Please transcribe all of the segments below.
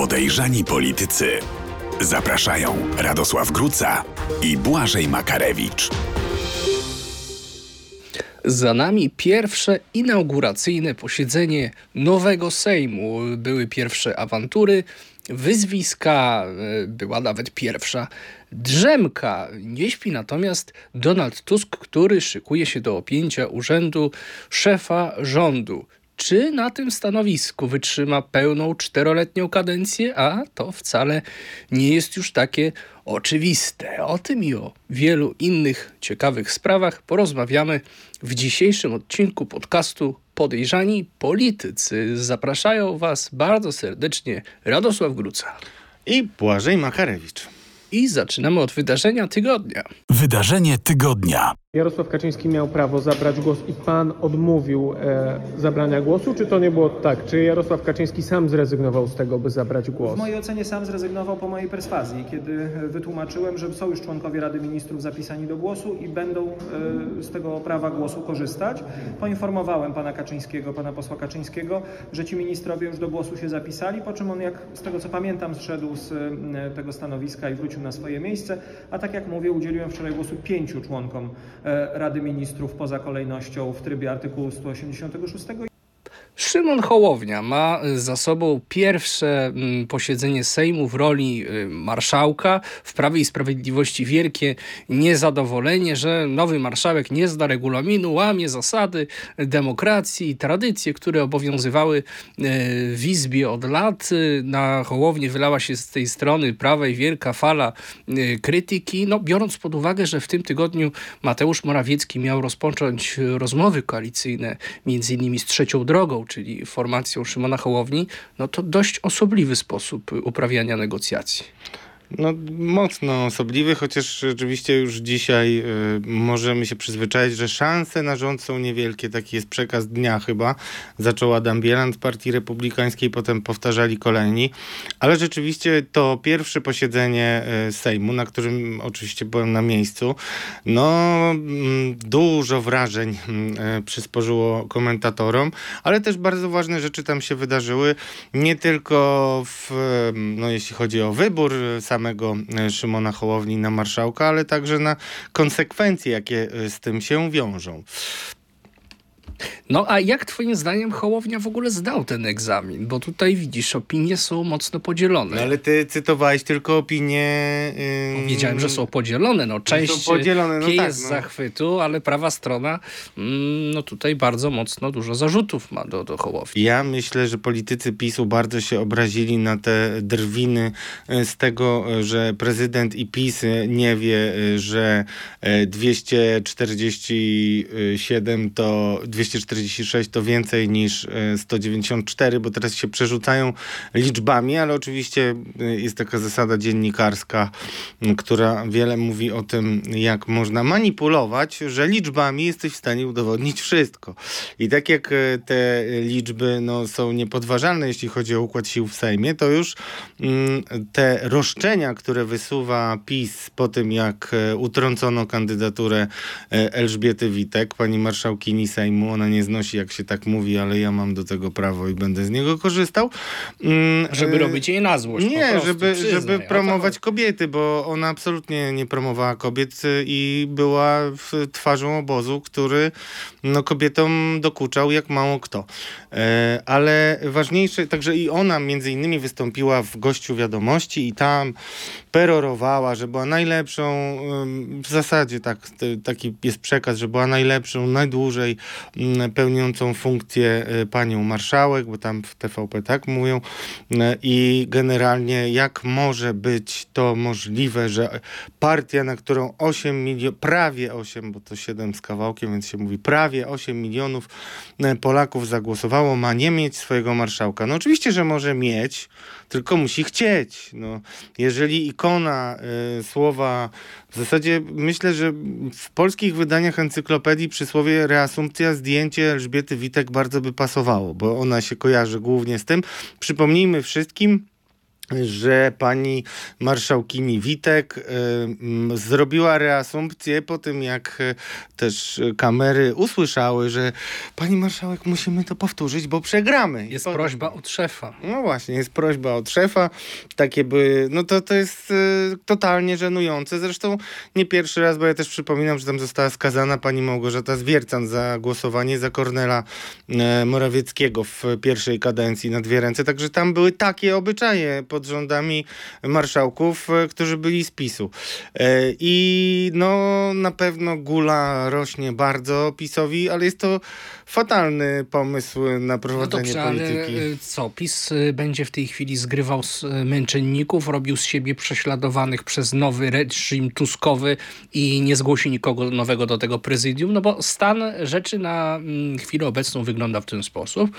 Podejrzani politycy. Zapraszają Radosław Gruca i Błażej Makarewicz. Za nami pierwsze inauguracyjne posiedzenie nowego Sejmu. Były pierwsze awantury, wyzwiska, e, była nawet pierwsza drzemka. Nie śpi natomiast Donald Tusk, który szykuje się do objęcia urzędu szefa rządu. Czy na tym stanowisku wytrzyma pełną czteroletnią kadencję? A to wcale nie jest już takie oczywiste. O tym i o wielu innych ciekawych sprawach porozmawiamy w dzisiejszym odcinku podcastu Podejrzani Politycy. Zapraszają Was bardzo serdecznie Radosław Gruca i Błażej Makarewicz. I zaczynamy od wydarzenia tygodnia. Wydarzenie tygodnia. Jarosław Kaczyński miał prawo zabrać głos i pan odmówił e, zabrania głosu, czy to nie było tak? Czy Jarosław Kaczyński sam zrezygnował z tego, by zabrać głos? W mojej ocenie sam zrezygnował po mojej perswazji, kiedy wytłumaczyłem, że są już członkowie Rady Ministrów zapisani do głosu i będą e, z tego prawa głosu korzystać. Poinformowałem pana Kaczyńskiego, pana posła Kaczyńskiego, że ci ministrowie już do głosu się zapisali, po czym on, jak z tego co pamiętam, zszedł z e, tego stanowiska i wrócił na swoje miejsce, a tak jak mówię, udzieliłem wczoraj głosu pięciu członkom Rady Ministrów poza kolejnością w trybie artykułu 186 Szymon Hołownia ma za sobą pierwsze mm, posiedzenie Sejmu w roli y, marszałka. W Prawie i Sprawiedliwości wielkie niezadowolenie, że nowy marszałek nie zna regulaminu, łamie zasady demokracji i tradycje, które obowiązywały y, w Izbie od lat. Na Hołownię wylała się z tej strony prawej wielka fala y, krytyki. No, biorąc pod uwagę, że w tym tygodniu Mateusz Morawiecki miał rozpocząć rozmowy koalicyjne między innymi z Trzecią Drogą, czyli formacją Szymona Hołowni, no to dość osobliwy sposób uprawiania negocjacji. No, mocno osobliwy, chociaż rzeczywiście już dzisiaj y, możemy się przyzwyczaić, że szanse na rząd są niewielkie. Taki jest przekaz dnia chyba. Zaczął Adam Bielan z Partii Republikańskiej, potem powtarzali kolejni. Ale rzeczywiście to pierwsze posiedzenie y, Sejmu, na którym oczywiście byłem na miejscu, no mm, dużo wrażeń y, przysporzyło komentatorom, ale też bardzo ważne rzeczy tam się wydarzyły. Nie tylko w, no, jeśli chodzi o wybór sam samego e, Szymona Hołowni na marszałka, ale także na konsekwencje, jakie e, z tym się wiążą. No a jak twoim zdaniem Hołownia w ogóle zdał ten egzamin? Bo tutaj widzisz, opinie są mocno podzielone. No ale ty cytowałeś tylko opinie... Yy... Wiedziałem, że są podzielone. No, część są podzielone, no tak, z no. zachwytu, ale prawa strona mm, no tutaj bardzo mocno dużo zarzutów ma do, do Hołowni. Ja myślę, że politycy PiSu bardzo się obrazili na te drwiny y, z tego, że prezydent i PiS nie wie, że 247 y, to 240 146 to więcej niż 194, e, bo teraz się przerzucają liczbami, ale oczywiście e, jest taka zasada dziennikarska, która wiele mówi o tym, jak można manipulować, że liczbami jesteś w stanie udowodnić wszystko. I tak jak e, te liczby no, są niepodważalne, jeśli chodzi o układ sił w Sejmie, to już mm, te roszczenia, które wysuwa PiS po tym, jak utrącono kandydaturę Elżbiety Witek, pani marszałkini Sejmu, ona nie znosi, jak się tak mówi, ale ja mam do tego prawo i będę z niego korzystał. Mm, żeby e, robić jej na złość. Nie, prostu, żeby, przyznaj, żeby promować kobiety, bo ona absolutnie nie promowała kobiet i była w twarzą obozu, który no, kobietom dokuczał jak mało kto. E, ale ważniejsze, także i ona między innymi wystąpiła w gościu wiadomości i tam perorowała, że była najlepszą, w zasadzie tak, taki jest przekaz, że była najlepszą, najdłużej mm, pełniącą funkcję y, panią marszałek, bo tam w TVP tak mówią y, i generalnie jak może być to możliwe, że partia, na którą 8 milionów, prawie 8, bo to 7 z kawałkiem, więc się mówi prawie 8 milionów y, Polaków zagłosowało, ma nie mieć swojego marszałka. No oczywiście, że może mieć, tylko musi chcieć. No, jeżeli ikona y, słowa, w zasadzie myślę, że w polskich wydaniach encyklopedii przysłowie reasumpcja, zdjęcie Elżbiety Witek bardzo by pasowało, bo ona się kojarzy głównie z tym. Przypomnijmy wszystkim, że pani marszałkini Witek y, zrobiła reasumpcję po tym, jak y, też kamery usłyszały, że pani marszałek musimy to powtórzyć, bo przegramy. Jest prośba od szefa. No właśnie, jest prośba od szefa. Takie by, no to, to jest y, totalnie żenujące. Zresztą nie pierwszy raz, bo ja też przypominam, że tam została skazana pani Małgorzata Zwiercan za głosowanie za Kornela y, Morawieckiego w pierwszej kadencji na dwie ręce. Także tam były takie obyczaje pod rządami marszałków, e, którzy byli z PiSu. E, I no na pewno gula rośnie bardzo PiSowi, ale jest to fatalny pomysł na prowadzenie no dobrze, polityki. Ale co, PiS będzie w tej chwili zgrywał z męczenników, robił z siebie prześladowanych przez nowy reżim tuskowy i nie zgłosi nikogo nowego do tego prezydium, no bo stan rzeczy na mm, chwilę obecną wygląda w ten sposób,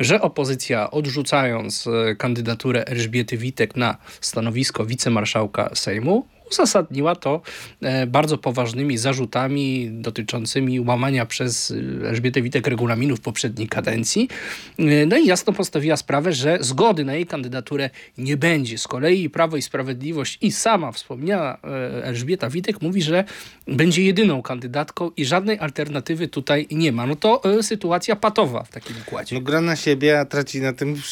że opozycja odrzucając kandydaturę Elżbiety Witek na stanowisko wicemarszałka Sejmu uzasadniła to e, bardzo poważnymi zarzutami dotyczącymi łamania przez e, Elżbietę Witek regulaminów poprzedniej kadencji. E, no i jasno postawiła sprawę, że zgody na jej kandydaturę nie będzie. Z kolei Prawo i Sprawiedliwość i sama wspomniana Elżbieta Witek mówi, że będzie jedyną kandydatką i żadnej alternatywy tutaj nie ma. No to sytuacja patowa w takim układzie. No gra na siebie, a traci na tym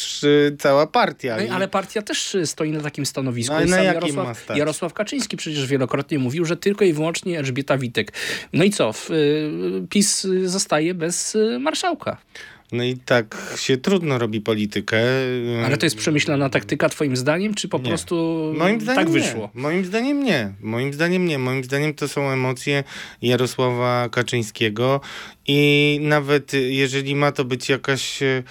cała partia. No, ale partia też stoi na takim stanowisku. No, na Jarosław, Jarosław Kaczyński Kaczyński przecież wielokrotnie mówił, że tylko i wyłącznie Elżbieta Witek. No i co? Y, PiS zostaje bez y, marszałka. No i tak się trudno robi politykę. Ale to jest przemyślana taktyka twoim zdaniem, czy po nie. prostu Moim zdaniem tak wyszło? Nie. Moim zdaniem nie. Moim zdaniem nie. Moim zdaniem to są emocje Jarosława Kaczyńskiego i nawet jeżeli ma to być jakaś e,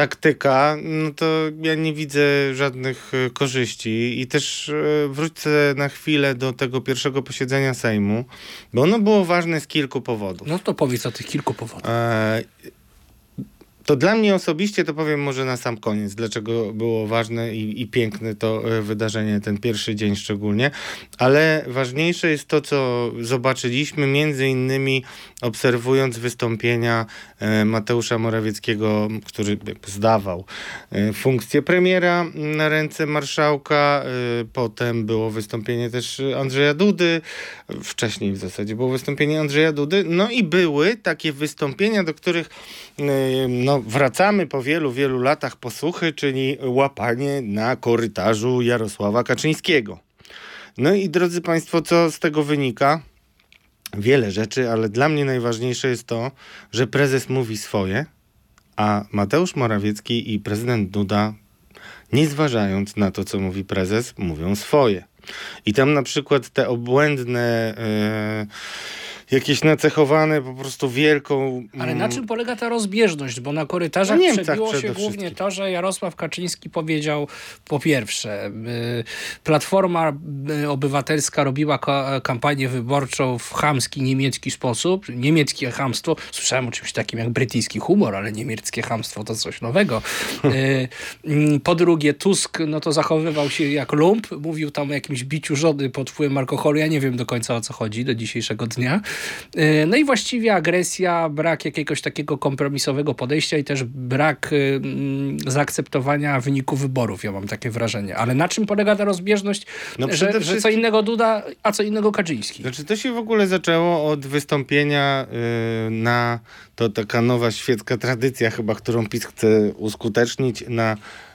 taktyka, no to ja nie widzę żadnych e, korzyści i też e, wrócę na chwilę do tego pierwszego posiedzenia Sejmu, bo ono było ważne z kilku powodów. No to powiedz o tych kilku powodach. E to dla mnie osobiście, to powiem może na sam koniec, dlaczego było ważne i, i, piękne to e, wydarzenie, ten pierwszy dzień szczególnie, ale ważniejsze jest to, co zobaczyliśmy, między innymi obserwując wystąpienia e, Mateusza Morawieckiego, który zdawał e, funkcję premiera na ręce marszałka, potem było wystąpienie też Andrzeja Dudy, wcześniej w zasadzie było wystąpienie Andrzeja Dudy, no i były takie wystąpienia, do których no, wracamy po wielu, wielu latach posłuchy, czyli łapanie na korytarzu Jarosława Kaczyńskiego. No i drodzy Państwo, co z tego wynika? Wiele rzeczy, ale dla mnie najważniejsze jest to, że prezes mówi swoje, a Mateusz Morawiecki i prezydent Duda, nie zważając na to, co mówi prezes, mówią swoje. I tam na przykład te obłędne. Yy, jakieś nacechowane po prostu wielką... Ale na mm, czym polega ta rozbieżność? Bo na korytarzach na przebiło się głównie to, że Jarosław Kaczyński powiedział po pierwsze, y, Platforma y, Obywatelska robiła kampanię wyborczą w chamski niemiecki sposób. Niemieckie chamstwo, słyszałem o czymś takim jak brytyjski humor, ale niemieckie chamstwo to coś nowego. Y, mm, po drugie, Tusk no to zachowywał się jak lump, mówił tam o jakimś biciu żony pod wpływem alkoholu. Ja nie wiem do końca o co chodzi do dzisiejszego dnia. E, no i właściwie agresja, brak jakiegoś takiego kompromisowego podejścia i też brak y, mm, zaakceptowania wyniku wyborów, ja mam takie wrażenie. Ale na czym polega ta rozbieżność, no że, wszystkim... że co innego Duda, a co innego Kaczyński? Znaczy to się w ogóle zaczęło od wystąpienia yy, na, to taka nowa świecka tradycja chyba, którą PiS chce uskutecznić na E,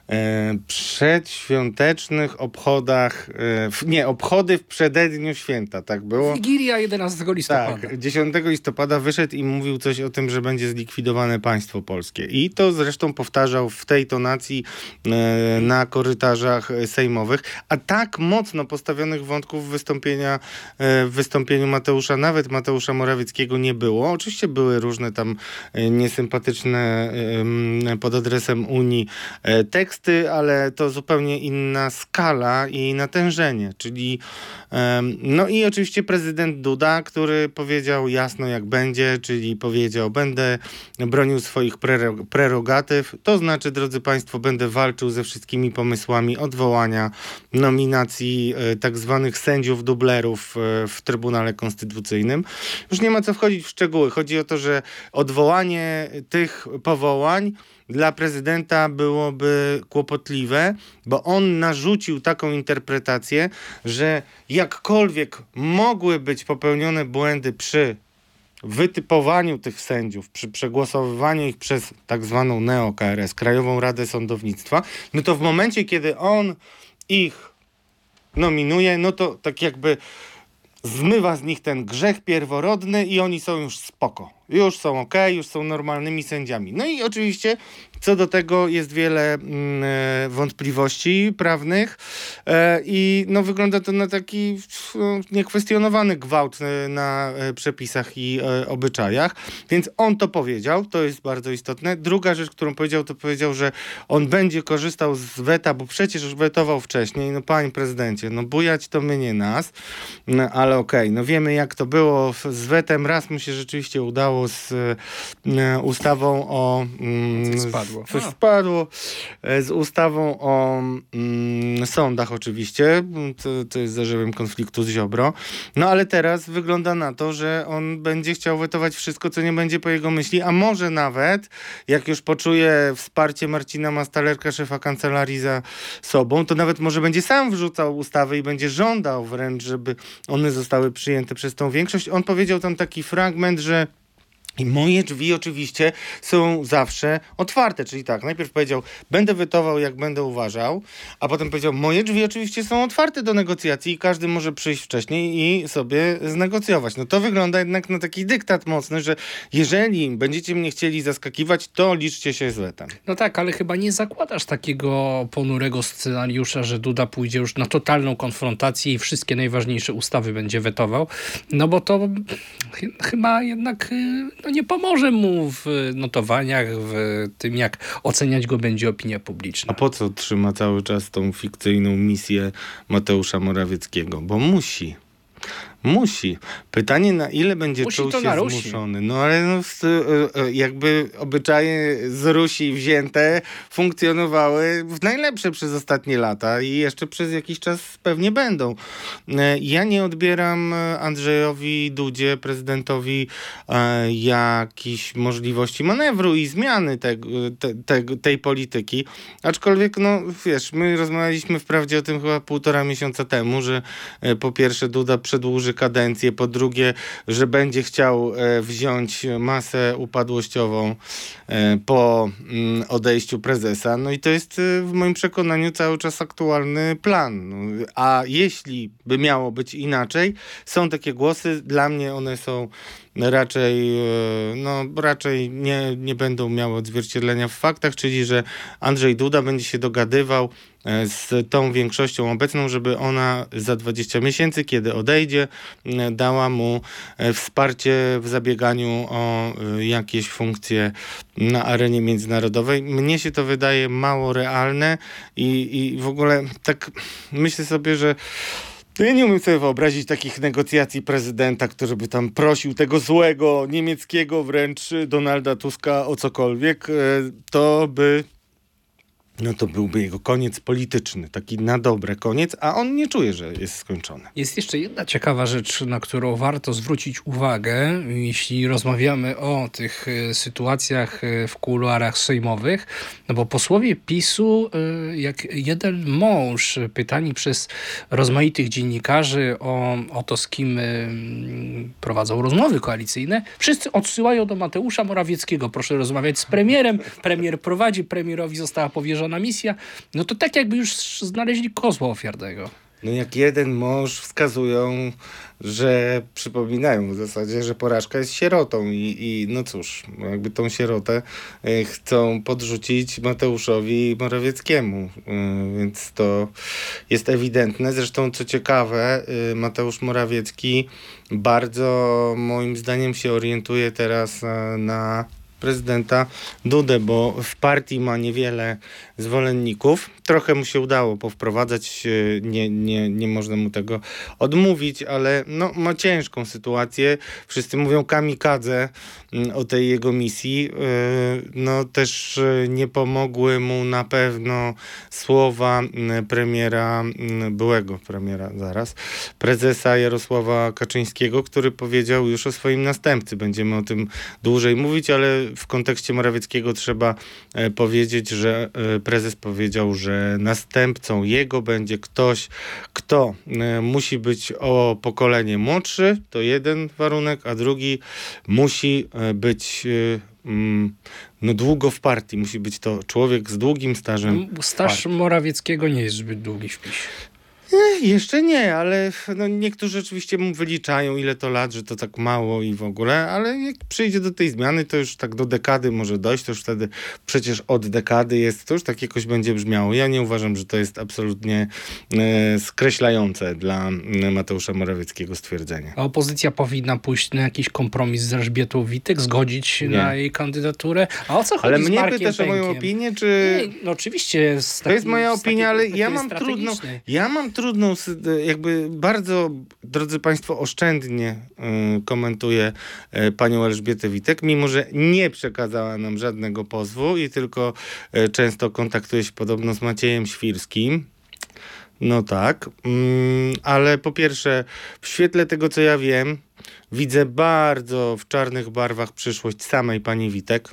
przedświątecznych obchodach, e, nie, obchody w przededniu święta, tak było? Wigilia 11 listopada. Tak, 10 listopada wyszedł i mówił coś o tym, że będzie zlikwidowane państwo polskie. I to zresztą powtarzał w tej tonacji e, na korytarzach sejmowych, a tak mocno postawionych wątków wystąpienia, w wystąpieniu Mateusza, nawet Mateusza Morawieckiego nie było. Oczywiście były różne tam niesympatyczne pod adresem Unii teksty, teksty, ale to zupełnie inna skala i natężenie, czyli no i oczywiście prezydent Duda, który powiedział jasno jak będzie, czyli powiedział będę bronił swoich prerogatyw, to znaczy drodzy Państwo będę walczył ze wszystkimi pomysłami odwołania nominacji e, tak zwanych sędziów dublerów e, w Trybunale Konstytucyjnym. Już nie ma co wchodzić w szczegóły. Chodzi o to, że odwołanie tych powołań dla prezydenta byłoby kłopotliwe, bo on narzucił taką interpretację, że jakkolwiek mogły być popełnione błędy przy wytypowaniu tych sędziów, przy przegłosowywaniu ich przez tak zwaną NEO-KRS, Krajową Radę Sądownictwa, no to w momencie, kiedy on ich nominuje, no to tak jakby zmywa z nich ten grzech pierworodny i oni są już spoko. Już są ok, już są normalnymi sędziami. No i oczywiście co do tego jest wiele mm, e, wątpliwości prawnych e, i no, wygląda to na taki no, niekwestionowany gwałt e, na przepisach i obyczajach. Więc on to powiedział, to jest bardzo istotne. Druga rzecz, którą powiedział, to powiedział, że on będzie korzystał z weta, bo przecież wetował wcześniej. No panie prezydencie, no bujać to my nie nas, no, ale okej, okay, no wiemy jak to było z wetem. Raz mu się rzeczywiście udało z ustawą o... Mm, Coś A. spadło e, z ustawą o mm, sądach oczywiście. To, to jest zarzewem konfliktu z Ziobro. No ale teraz wygląda na to, że on będzie chciał wetować wszystko, co nie będzie po jego myśli, a może nawet, jak już poczuje wsparcie Marcina Mastalerka, szefa kancelarii za sobą, to nawet może będzie sam wrzucał ustawy i będzie żądał wręcz, żeby one zostały przyjęte przez tą większość. On powiedział tam taki fragment, że i moje drzwi oczywiście są zawsze otwarte, czyli tak, najpierw powiedział, będę wytował jak będę uważał, a potem powiedział, moje drzwi oczywiście są otwarte do negocjacji i każdy może przyjść wcześniej i sobie znegocjować. No to wygląda jednak na taki dyktat mocny, że jeżeli będziecie mnie chcieli zaskakiwać, to liczcie się z wetem. No tak, ale chyba nie zakładasz takiego ponurego scenariusza, że Duda pójdzie już na totalną konfrontację i wszystkie najważniejsze ustawy będzie wetował, no bo to chyba jednak y, no nie pomoże mu w notowaniach, w tym jak oceniać go będzie opinia publiczna. A po co trzyma cały czas tą fikcyjną misję Mateusza Morawieckiego? Bo musi. Musi. Pytanie, na ile będzie Musi czuł się zmuszony. No ale no, e, e, jakby obyczaje z Rusi wzięte funkcjonowały w najlepsze przez ostatnie lata i jeszcze przez jakiś czas pewnie będą. Ja nie odbieram Andrzejowi Dudzie, prezydentowi, jakichś możliwości manewru i zmiany te, te, te, tej polityki. Aczkolwiek, no wiesz, my rozmawialiśmy wprawdzie o tym chyba półtora miesiąca temu, że po pierwsze Duda przedłuży kadencję, po drugie, że będzie chciał e, wziąć masę upadłościową e, po mm, odejściu prezesa. No i to jest e, w moim przekonaniu cały czas aktualny plan. No, a jeśli by miało być inaczej, są takie głosy, dla mnie one są raczej, no, raczej nie, nie będą miały odzwierciedlenia w faktach, czyli że Andrzej Duda będzie się dogadywał E, z tą większością obecną, żeby ona za 20 miesięcy, kiedy odejdzie, e, dała mu e, wsparcie w zabieganiu o jakieś funkcje na arenie międzynarodowej. Mnie się to wydaje mało realne i, i w ogóle tak myślę sobie, że ja nie umiem sobie wyobrazić takich negocjacji prezydenta, który by tam prosił tego złego niemieckiego wręcz Donalda Tuska o cokolwiek. To by no to byłby jego koniec polityczny, taki na dobre koniec, a on nie czuje, że jest skończony. Jest jeszcze jedna ciekawa rzecz, na którą warto zwrócić uwagę, jeśli rozmawiamy o tych e, sytuacjach e, w kuluarach sejmowych, no bo posłowie PiSu, e, jak jeden mąż, pytani przez rozmaitych dziennikarzy o, o to, z kim prowadzą rozmowy koalicyjne, wszyscy odsyłają do Mateusza Morawieckiego. Proszę rozmawiać z premierem, premier prowadzi, premierowi została powierzona powierzona misja, no to tak jakby już znaleźli kozła ofiarnego. No jak jeden mąż wskazują, że przypominają w zasadzie, że porażka jest sierotą i, i no cóż, jakby tą sierotę e, chcą podrzucić Mateuszowi Morawieckiemu, e, więc to jest ewidentne. Zresztą co ciekawe, e, Mateusz Morawiecki bardzo moim zdaniem się orientuje teraz na prezydenta Dudę, bo w partii ma niewiele zwolenników. Trochę mu się udało powprowadzać, e, nie, nie, nie można mu tego odmówić, ale no, ma ciężką sytuację. Wszyscy mówią kamikadze mm, o tej jego misji. E, no też e, nie pomogły mu na pewno słowa mm, premiera, mm, byłego premiera zaraz, prezesa Jarosława Kaczyńskiego, który powiedział już o swoim następcy. Będziemy o tym dłużej mówić, ale w kontekście Morawieckiego trzeba e, powiedzieć, że e, prezes powiedział, że następcą jego będzie ktoś, kto e, musi być o pokolenie młodszy, to jeden warunek, a drugi musi być mm, no długo w partii. Musi być to człowiek z długim stażem. Staż Morawieckiego nie jest zbyt długi w PiSie. Nie, jeszcze nie, ale no niektórzy oczywiście mu wyliczają ile to lat, że to tak mało i w ogóle, ale jak przyjdzie do tej zmiany, to już tak do dekady może dojść, to już wtedy przecież od dekady jest, to już tak jakoś będzie brzmiało. Ja nie uważam, że to jest absolutnie e, skreślające dla Mateusza Morawieckiego stwierdzenie. A opozycja powinna pójść na jakiś kompromis z Elżbietą Witek, zgodzić nie. na jej kandydaturę. A o co chodzi Ale mnie pytasz o moją opinię, czy... Nie, no oczywiście. to jest moja opinia, ale ja mam trudno, ja mam trudną, jakby bardzo, drodzy Państwo, oszczędnie y, komentuję y, panią Elżbietę Witek, mimo że nie przekazała nam żadnego pozwu i tylko y, często kontaktuje się podobno z Maciejem Świrskim. No tak, mm, ale po pierwsze, w świetle tego, co ja wiem, widzę bardzo w czarnych barwach przyszłość samej pani Witek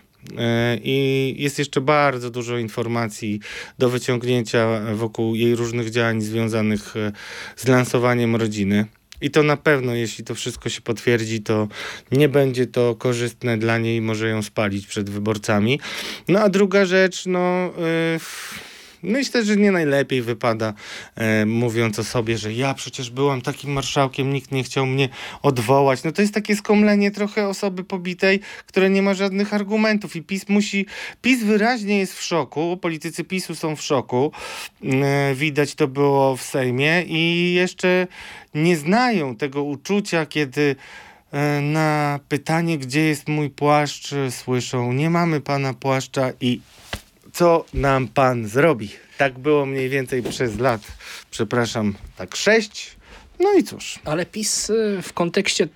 I jest jeszcze bardzo dużo informacji do wyciągnięcia wokół jej różnych działań związanych e, z lansowaniem rodziny. I to na pewno, jeśli to wszystko się potwierdzi, to nie będzie to korzystne dla niej, może ją spalić przed wyborcami. No a druga rzecz, no. Yy Myślę, że nie najlepiej wypada, e, mówiąc o sobie, że ja przecież byłam takim marszałkiem, nikt nie chciał mnie odwołać. No to jest takie skomlenie trochę osoby pobitej, które nie ma żadnych argumentów i PiS musi, PiS wyraźnie jest w szoku, politycy PiSu są w szoku, e, widać to było w Sejmie i jeszcze nie znają tego uczucia, kiedy e, na pytanie, gdzie jest mój płaszcz, słyszą: Nie mamy pana płaszcza i co nam pan zrobi. Tak było mniej więcej przez lat, przepraszam, tak sześć. No i cóż. Ale PiS y, w kontekście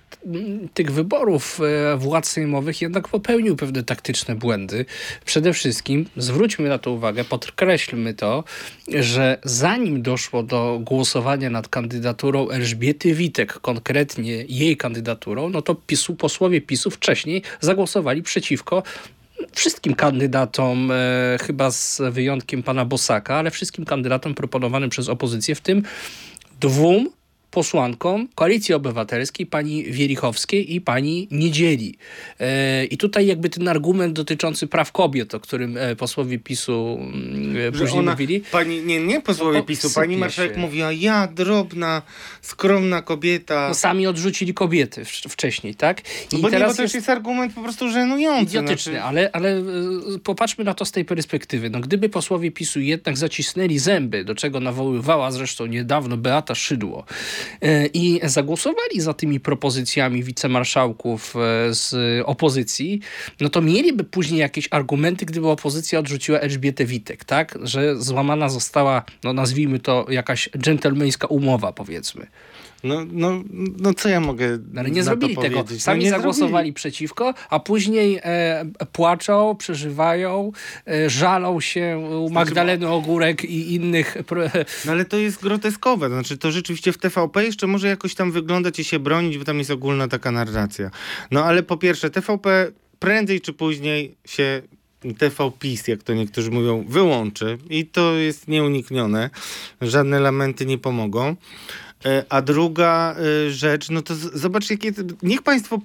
tych wyborów y, władz sejmowych jednak popełnił pewne taktyczne błędy. Przede wszystkim zwróćmy na to uwagę, podkreślmy to, że zanim doszło do głosowania nad kandydaturą Elżbiety Witek, konkretnie jej kandydaturą, no to PiSu, posłowie PiSu wcześniej zagłosowali przeciwko wszystkim kandydatom, e, chyba z wyjątkiem pana Bosaka, ale wszystkim kandydatom proponowanym przez opozycję, w tym dwóm posłankom Koalicji Obywatelskiej, pani Wielichowskiej i pani Niedzieli. E, I tutaj jakby ten argument dotyczący praw kobiet, o którym e, posłowie PiSu mm, Że później ona, mówili. Pani, nie, nie posłowie no, PiSu, pani marszałek się. mówiła, ja drobna, skromna kobieta. No sami odrzucili kobiety wcześniej, tak? I no bo teraz nie, bo to jest... jest argument po prostu żenujący. Idiotyczny, znaczy... ale, ale e, popatrzmy na to z tej perspektywy. No, gdyby posłowie PiSu jednak zacisnęli zęby, do czego nawoływała zresztą niedawno Beata Szydło, E, i zagłosowali za tymi propozycjami wicemarszałków e, z opozycji, no to mieliby później jakieś argumenty, gdyby opozycja odrzuciła Elżbietę Witek, tak? Że złamana została, no nazwijmy to jakaś dżentelmeńska umowa, powiedzmy. No, no, no co ja mogę no, Ale nie zrobili tego. Sami no zagłosowali zrobili. przeciwko, a później e, płaczą, przeżywają, e, żalą się u Magdaleny Ogórek i innych. No ale to jest groteskowe. Znaczy to rzeczywiście w TVP jeszcze może jakoś tam wyglądać i się bronić, bo tam jest ogólna taka narracja. No ale po pierwsze TVP prędzej czy później się TVPiS, jak to niektórzy mówią, wyłączy i to jest nieuniknione. Żadne lamenty nie pomogą. E, a druga e, rzecz, no to zobacz, jakie. Niech Państwo,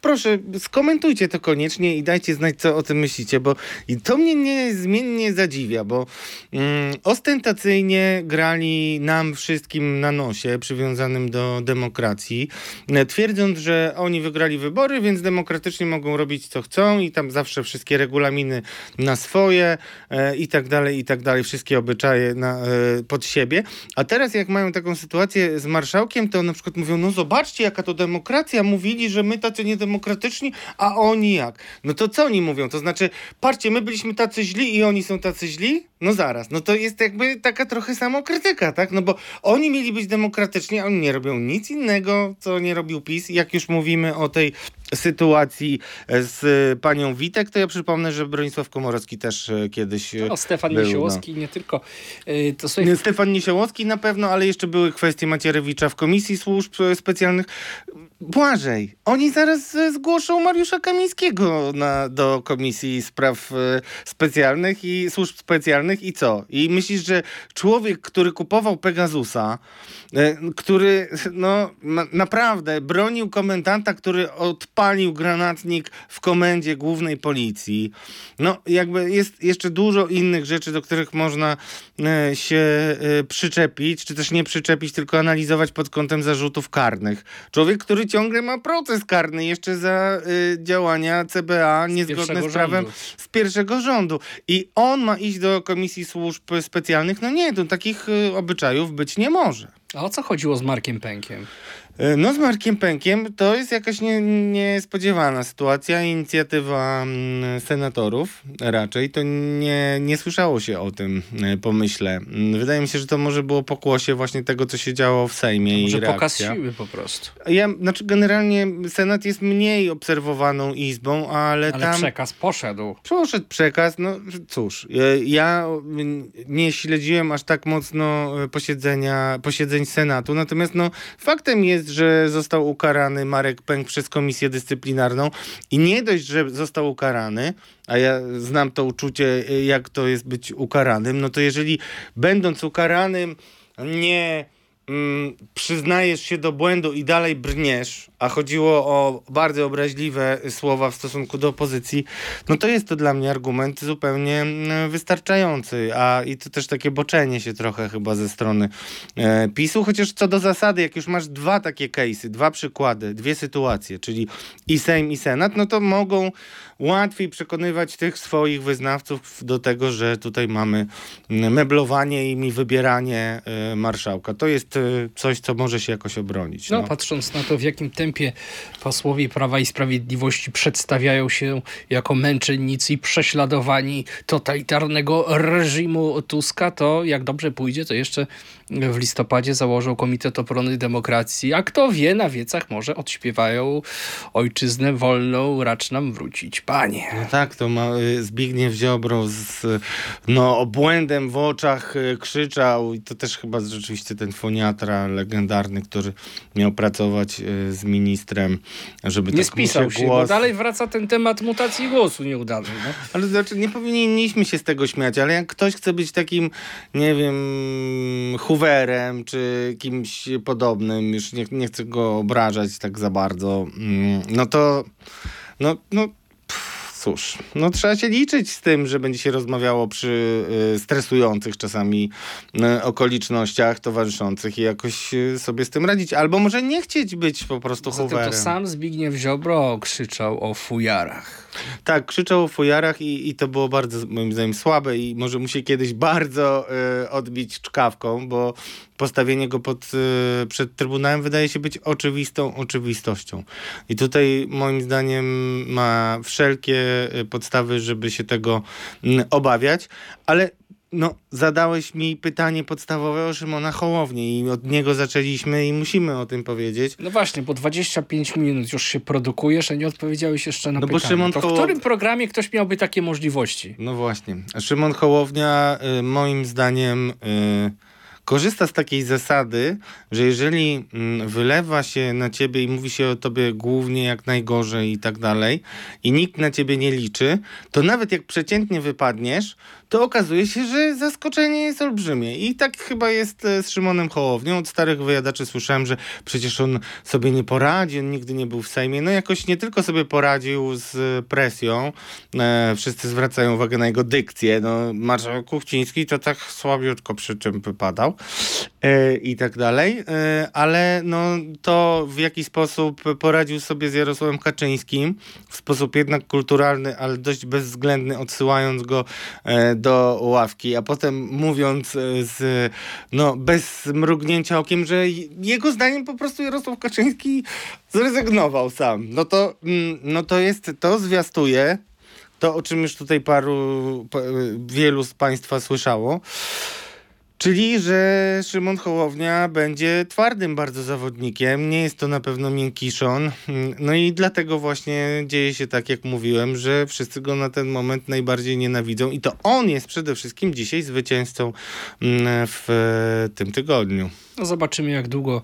proszę, skomentujcie to koniecznie i dajcie znać, co o tym myślicie, bo i to mnie niezmiennie zadziwia, bo mm, ostentacyjnie grali nam wszystkim na nosie, przywiązanym do demokracji, e, twierdząc, że oni wygrali wybory, więc demokratycznie mogą robić co chcą i tam zawsze wszystkie regulaminy na swoje e, i tak dalej, i tak dalej, wszystkie obyczaje na, e, pod siebie. A teraz, jak mają taką sytuację, z marszałkiem, to na przykład mówią, no zobaczcie jaka to demokracja, mówili, że my tacy niedemokratyczni, a oni jak? No to co oni mówią? To znaczy, patrzcie, my byliśmy tacy źli i oni są tacy źli? No zaraz, no to jest jakby taka trochę samokrytyka, tak? No bo oni mieli być demokratyczni, a oni nie robią nic innego, co nie robił PiS. Jak już mówimy o tej sytuacji z panią Witek, to ja przypomnę, że Bronisław Komorowski też e, kiedyś no, Stefan był, Niesiołowski, no. nie tylko. E, to sobie... Stefan Niesiołowski na pewno, ale jeszcze były kwestie Macierewicza w Komisji Służb Specjalnych. Błażej, oni zaraz e, zgłoszą Mariusza Kamińskiego na, do Komisji Spraw e, Specjalnych i Służb Specjalnych i co? I myślisz, że człowiek, który kupował Pegasusa, e, który no na, naprawdę bronił komendanta, który odpalił granatnik w komendzie głównej policji, no jakby jest jeszcze dużo innych rzeczy, do których można się przyczepić, czy też nie przyczepić, tylko analizować pod kątem zarzutów karnych. Człowiek, który ciągle ma proces karny jeszcze za y, działania CBA niezgodne z prawem rządu. z pierwszego rządu. I on ma iść do Komisji Służb Specjalnych. No nie, to takich y, obyczajów być nie może. A o co chodziło z Markiem Pękiem? E, no z Markiem Pękiem to jest jakaś nie, niespodziewana sytuacja, inicjatywa mm, senatorów raczej. To nie, nie słyszało się o tym e, pomyśle. Mm, wydaje mi się, że to może było pokłosie właśnie tego, co się działo w Sejmie to i może pokaz siły po prostu. Ja, znaczy generalnie Senat jest mniej obserwowaną izbą, ale, ale tam... przekaz poszedł. Poszedł przekaz, no cóż. E, ja nie śledziłem aż tak mocno posiedzenia, posiedzeń Senatu, natomiast no faktem jest, że został ukarany Marek Pęk przez komisję dyscyplinarną. I nie dość, że został ukarany, a ja znam to uczucie, jak to jest być ukaranym, no to jeżeli będąc ukaranym nie mm, przyznajesz się do błędu i dalej brniesz, a chodziło o bardzo obraźliwe słowa w stosunku do opozycji, no to jest to dla mnie argument zupełnie mm, wystarczający, a i to też takie boczenie się trochę chyba ze strony e, PiSu, chociaż co do zasady, jak już masz dwa takie case'y, dwa przykłady, dwie sytuacje, czyli i Sejm i Senat, no to mogą łatwiej przekonywać tych swoich wyznawców do tego, że tutaj mamy meblowanie im i wybieranie e, marszałka. To jest e, coś, co może się jakoś obronić. No, no patrząc na to, w jakim tempie posłowie Prawa i Sprawiedliwości przedstawiają się jako męczennicy prześladowani totalitarnego reżimu Tuska, to jak dobrze pójdzie, to jeszcze w listopadzie założą Komitet Obrony Demokracji, a kto wie, na wiecach może odśpiewają ojczyznę wolną, racz nam wrócić, panie. No tak, to ma, y, Zbigniew Ziobro z no, obłędem w oczach y, krzyczał i to też chyba rzeczywiście ten foniatra legendarny, który miał pracować y, z ministrem, żeby Nie tak spisał się, głos... bo dalej wraca ten temat mutacji głosu nieudanej. No. Ale znaczy nie powinniśmy się z tego śmiać, ale jak ktoś chce być takim, nie wiem, Hooverem czy kimś podobnym, już nie, nie chcę go obrażać tak za bardzo, mm, no to no, no cóż, no trzeba się liczyć z tym, że będzie się rozmawiało przy y, stresujących czasami y, okolicznościach towarzyszących i jakoś y, sobie z tym radzić. Albo może nie chcieć być po prostu Hooverem. to sam Zbigniew Ziobro krzyczał o fujarach. Tak, krzyczał o fujarach i, i to było bardzo moim zdaniem słabe i może mu się kiedyś bardzo y, odbić czkawką, bo postawienie go pod, y, przed Trybunałem wydaje się być oczywistą oczywistością. I tutaj moim zdaniem ma wszelkie y, podstawy, żeby się tego y, obawiać, ale no, zadałeś mi pytanie podstawowe o Szymona Hołownię i od niego zaczęliśmy i musimy o tym powiedzieć. No właśnie, bo 25 minut już się produkujesz, a nie odpowiedziałeś jeszcze na no pytanie. Bo Szymon to w którym programie ktoś miałby takie możliwości? No właśnie. Szymon Hołownia y, moim zdaniem... Y, korzysta z takiej zasady, że jeżeli mm, wylewa się na ciebie i mówi się o tobie głównie jak najgorzej i tak dalej, i nikt na ciebie nie liczy, to nawet jak przeciętnie wypadniesz, to okazuje się, że zaskoczenie jest olbrzymie. I tak chyba jest e, z Szymonem Hołownią. Od starych wyjadaczy słyszałem, że przecież on sobie nie poradzi, on nigdy nie był w Sejmie. No jakoś nie tylko sobie poradził z presją, e, wszyscy zwracają uwagę na jego dykcję. No, marszałek Kuchciński to tak słabiutko przy czym wypadał e, i tak dalej. E, ale no, to w jaki sposób poradził sobie z Jarosławem Kaczyńskim, w sposób jednak kulturalny, ale dość bezwzględny, odsyłając go e, do ławki, a potem mówiąc e, z, no, bez mrugnięcia okiem, że jego zdaniem po prostu Jarosław Kaczyński zrezygnował sam. No to, mm, no to jest, to zwiastuje to, o czym już tutaj paru, wielu z Państwa słyszało, Czyli, że Szymon Hołownia będzie twardym bardzo zawodnikiem. Nie jest to na pewno miękiszon. No i dlatego właśnie dzieje się tak, jak mówiłem, że wszyscy go na ten moment najbardziej nienawidzą. I to on jest przede wszystkim dzisiaj zwycięzcą mm, w tym tygodniu. No zobaczymy, jak długo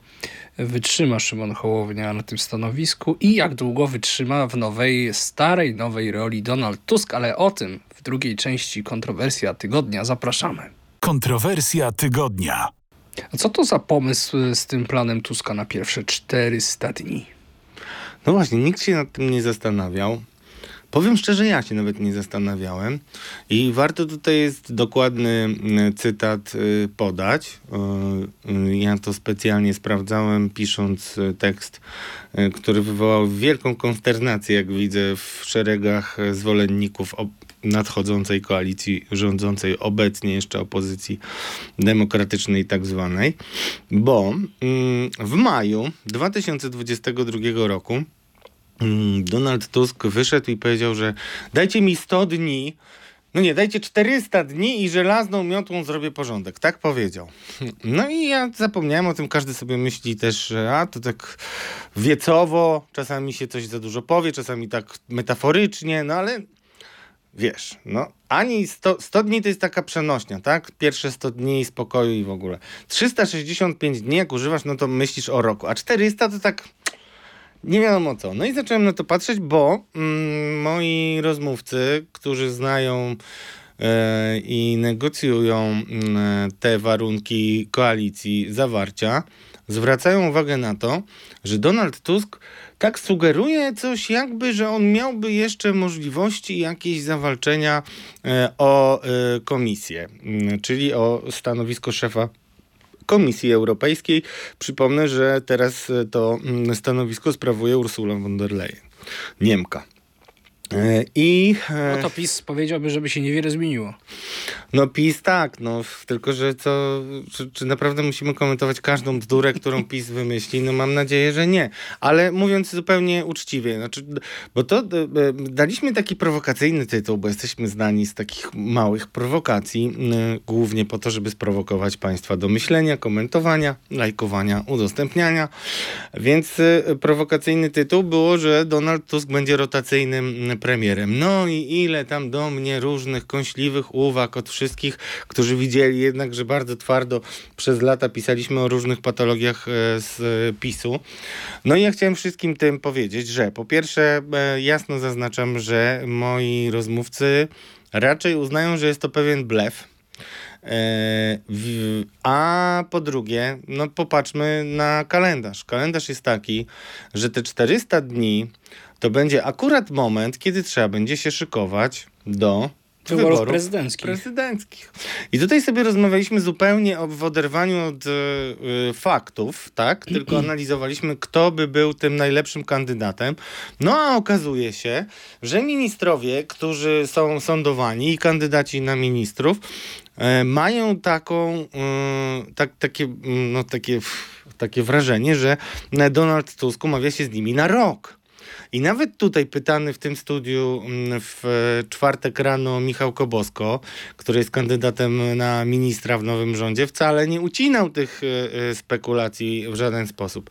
wytrzyma Szymon Hołownia na tym stanowisku i jak długo wytrzyma w nowej, starej, nowej roli Donald Tusk, ale o tym w drugiej części kontrowersja tygodnia zapraszamy. Kontrowersja tygodnia. A co to za pomysł z tym planem Tuska na pierwsze 400 dni? No właśnie, nikt się nad tym nie zastanawiał. Powiem szczerze, ja się nawet nie zastanawiałem i warto tutaj jest dokładny mm, cytat y, podać. Y, ja to specjalnie sprawdzałem, pisząc tekst, który wywołał wielką konsternację, jak widzę, w szeregach zwolenników nadchodzącej koalicji rządzącej, obecnie jeszcze opozycji demokratycznej tak zwanej, bo mm, w maju 2022 roku mm, Donald Tusk wyszedł i powiedział, że dajcie mi 100 dni, no nie, dajcie 400 dni i żelazną miotłą zrobię porządek. Tak powiedział. No i ja zapomniałem o tym, każdy sobie myśli też, że a to tak wiecowo, czasami się coś za dużo powie, czasami tak metaforycznie, no ale wiesz, no ani 100, 100 dni to jest taka przenośnia, tak? Pierwsze 100 dni spokoju i w ogóle. 365 dni jak używasz, no to myślisz o roku, a 400 to tak nie wiadomo co. No i zacząłem na to patrzeć, bo mm, moi rozmówcy, którzy znają e, i negocjują mm, te warunki koalicji, zawarcia, zwracają uwagę na to, że Donald Tusk tak sugeruje coś jakby, że on miałby jeszcze możliwości jakieś zawalczenia e, o e, komisję, mm, czyli o stanowisko szefa Komisji Europejskiej. Przypomnę, że teraz e, to mm, stanowisko sprawuje Ursula von der Leyen, Niemka. E, I. E, no to PiS powiedziałby, żeby się niewiele zmieniło. No PiS tak, no tylko że co, czy, czy, naprawdę musimy komentować każdą bzdurę, którą PiS wymyśli? No mam nadzieję, że nie. Ale mówiąc zupełnie uczciwie, znaczy, bo to e, daliśmy taki prowokacyjny tytuł, bo jesteśmy znani z takich małych prowokacji, głównie po to, żeby sprowokować państwa do myślenia, komentowania, lajkowania, udostępniania. Więc prowokacyjny tytuł było, że Donald Tusk będzie rotacyjnym premierem. No i ile tam do mnie różnych kąśliwych uwag od wszystkich, którzy widzieli jednak, że bardzo twardo przez lata pisaliśmy o różnych patologiach e, z PiSu. No i ja chciałem wszystkim tym powiedzieć, że po pierwsze e, jasno zaznaczam, że moi rozmówcy raczej uznają, że jest to pewien blef. E, a po drugie, no popatrzmy na kalendarz. Kalendarz jest taki, że te 400 dni to będzie akurat moment, kiedy trzeba będzie się szykować do wyborów, wyborów prezydenckich. prezydenckich. I tutaj sobie rozmawialiśmy zupełnie w oderwaniu od y, faktów, tak? Tylko analizowaliśmy, kto by był tym najlepszym kandydatem. No a okazuje się, że ministrowie, którzy są sądowani i kandydaci na ministrów, y, mają taką, y, tak, takie, no, takie, takie wrażenie, że Donald Tusk umawia się z nimi na rok. I nawet tutaj pytany w tym studiu mm, w czwartek rano Michał Kobosko, który jest kandydatem na ministra w nowym rządzie, wcale nie ucinał tych e, e, spekulacji w żaden sposób.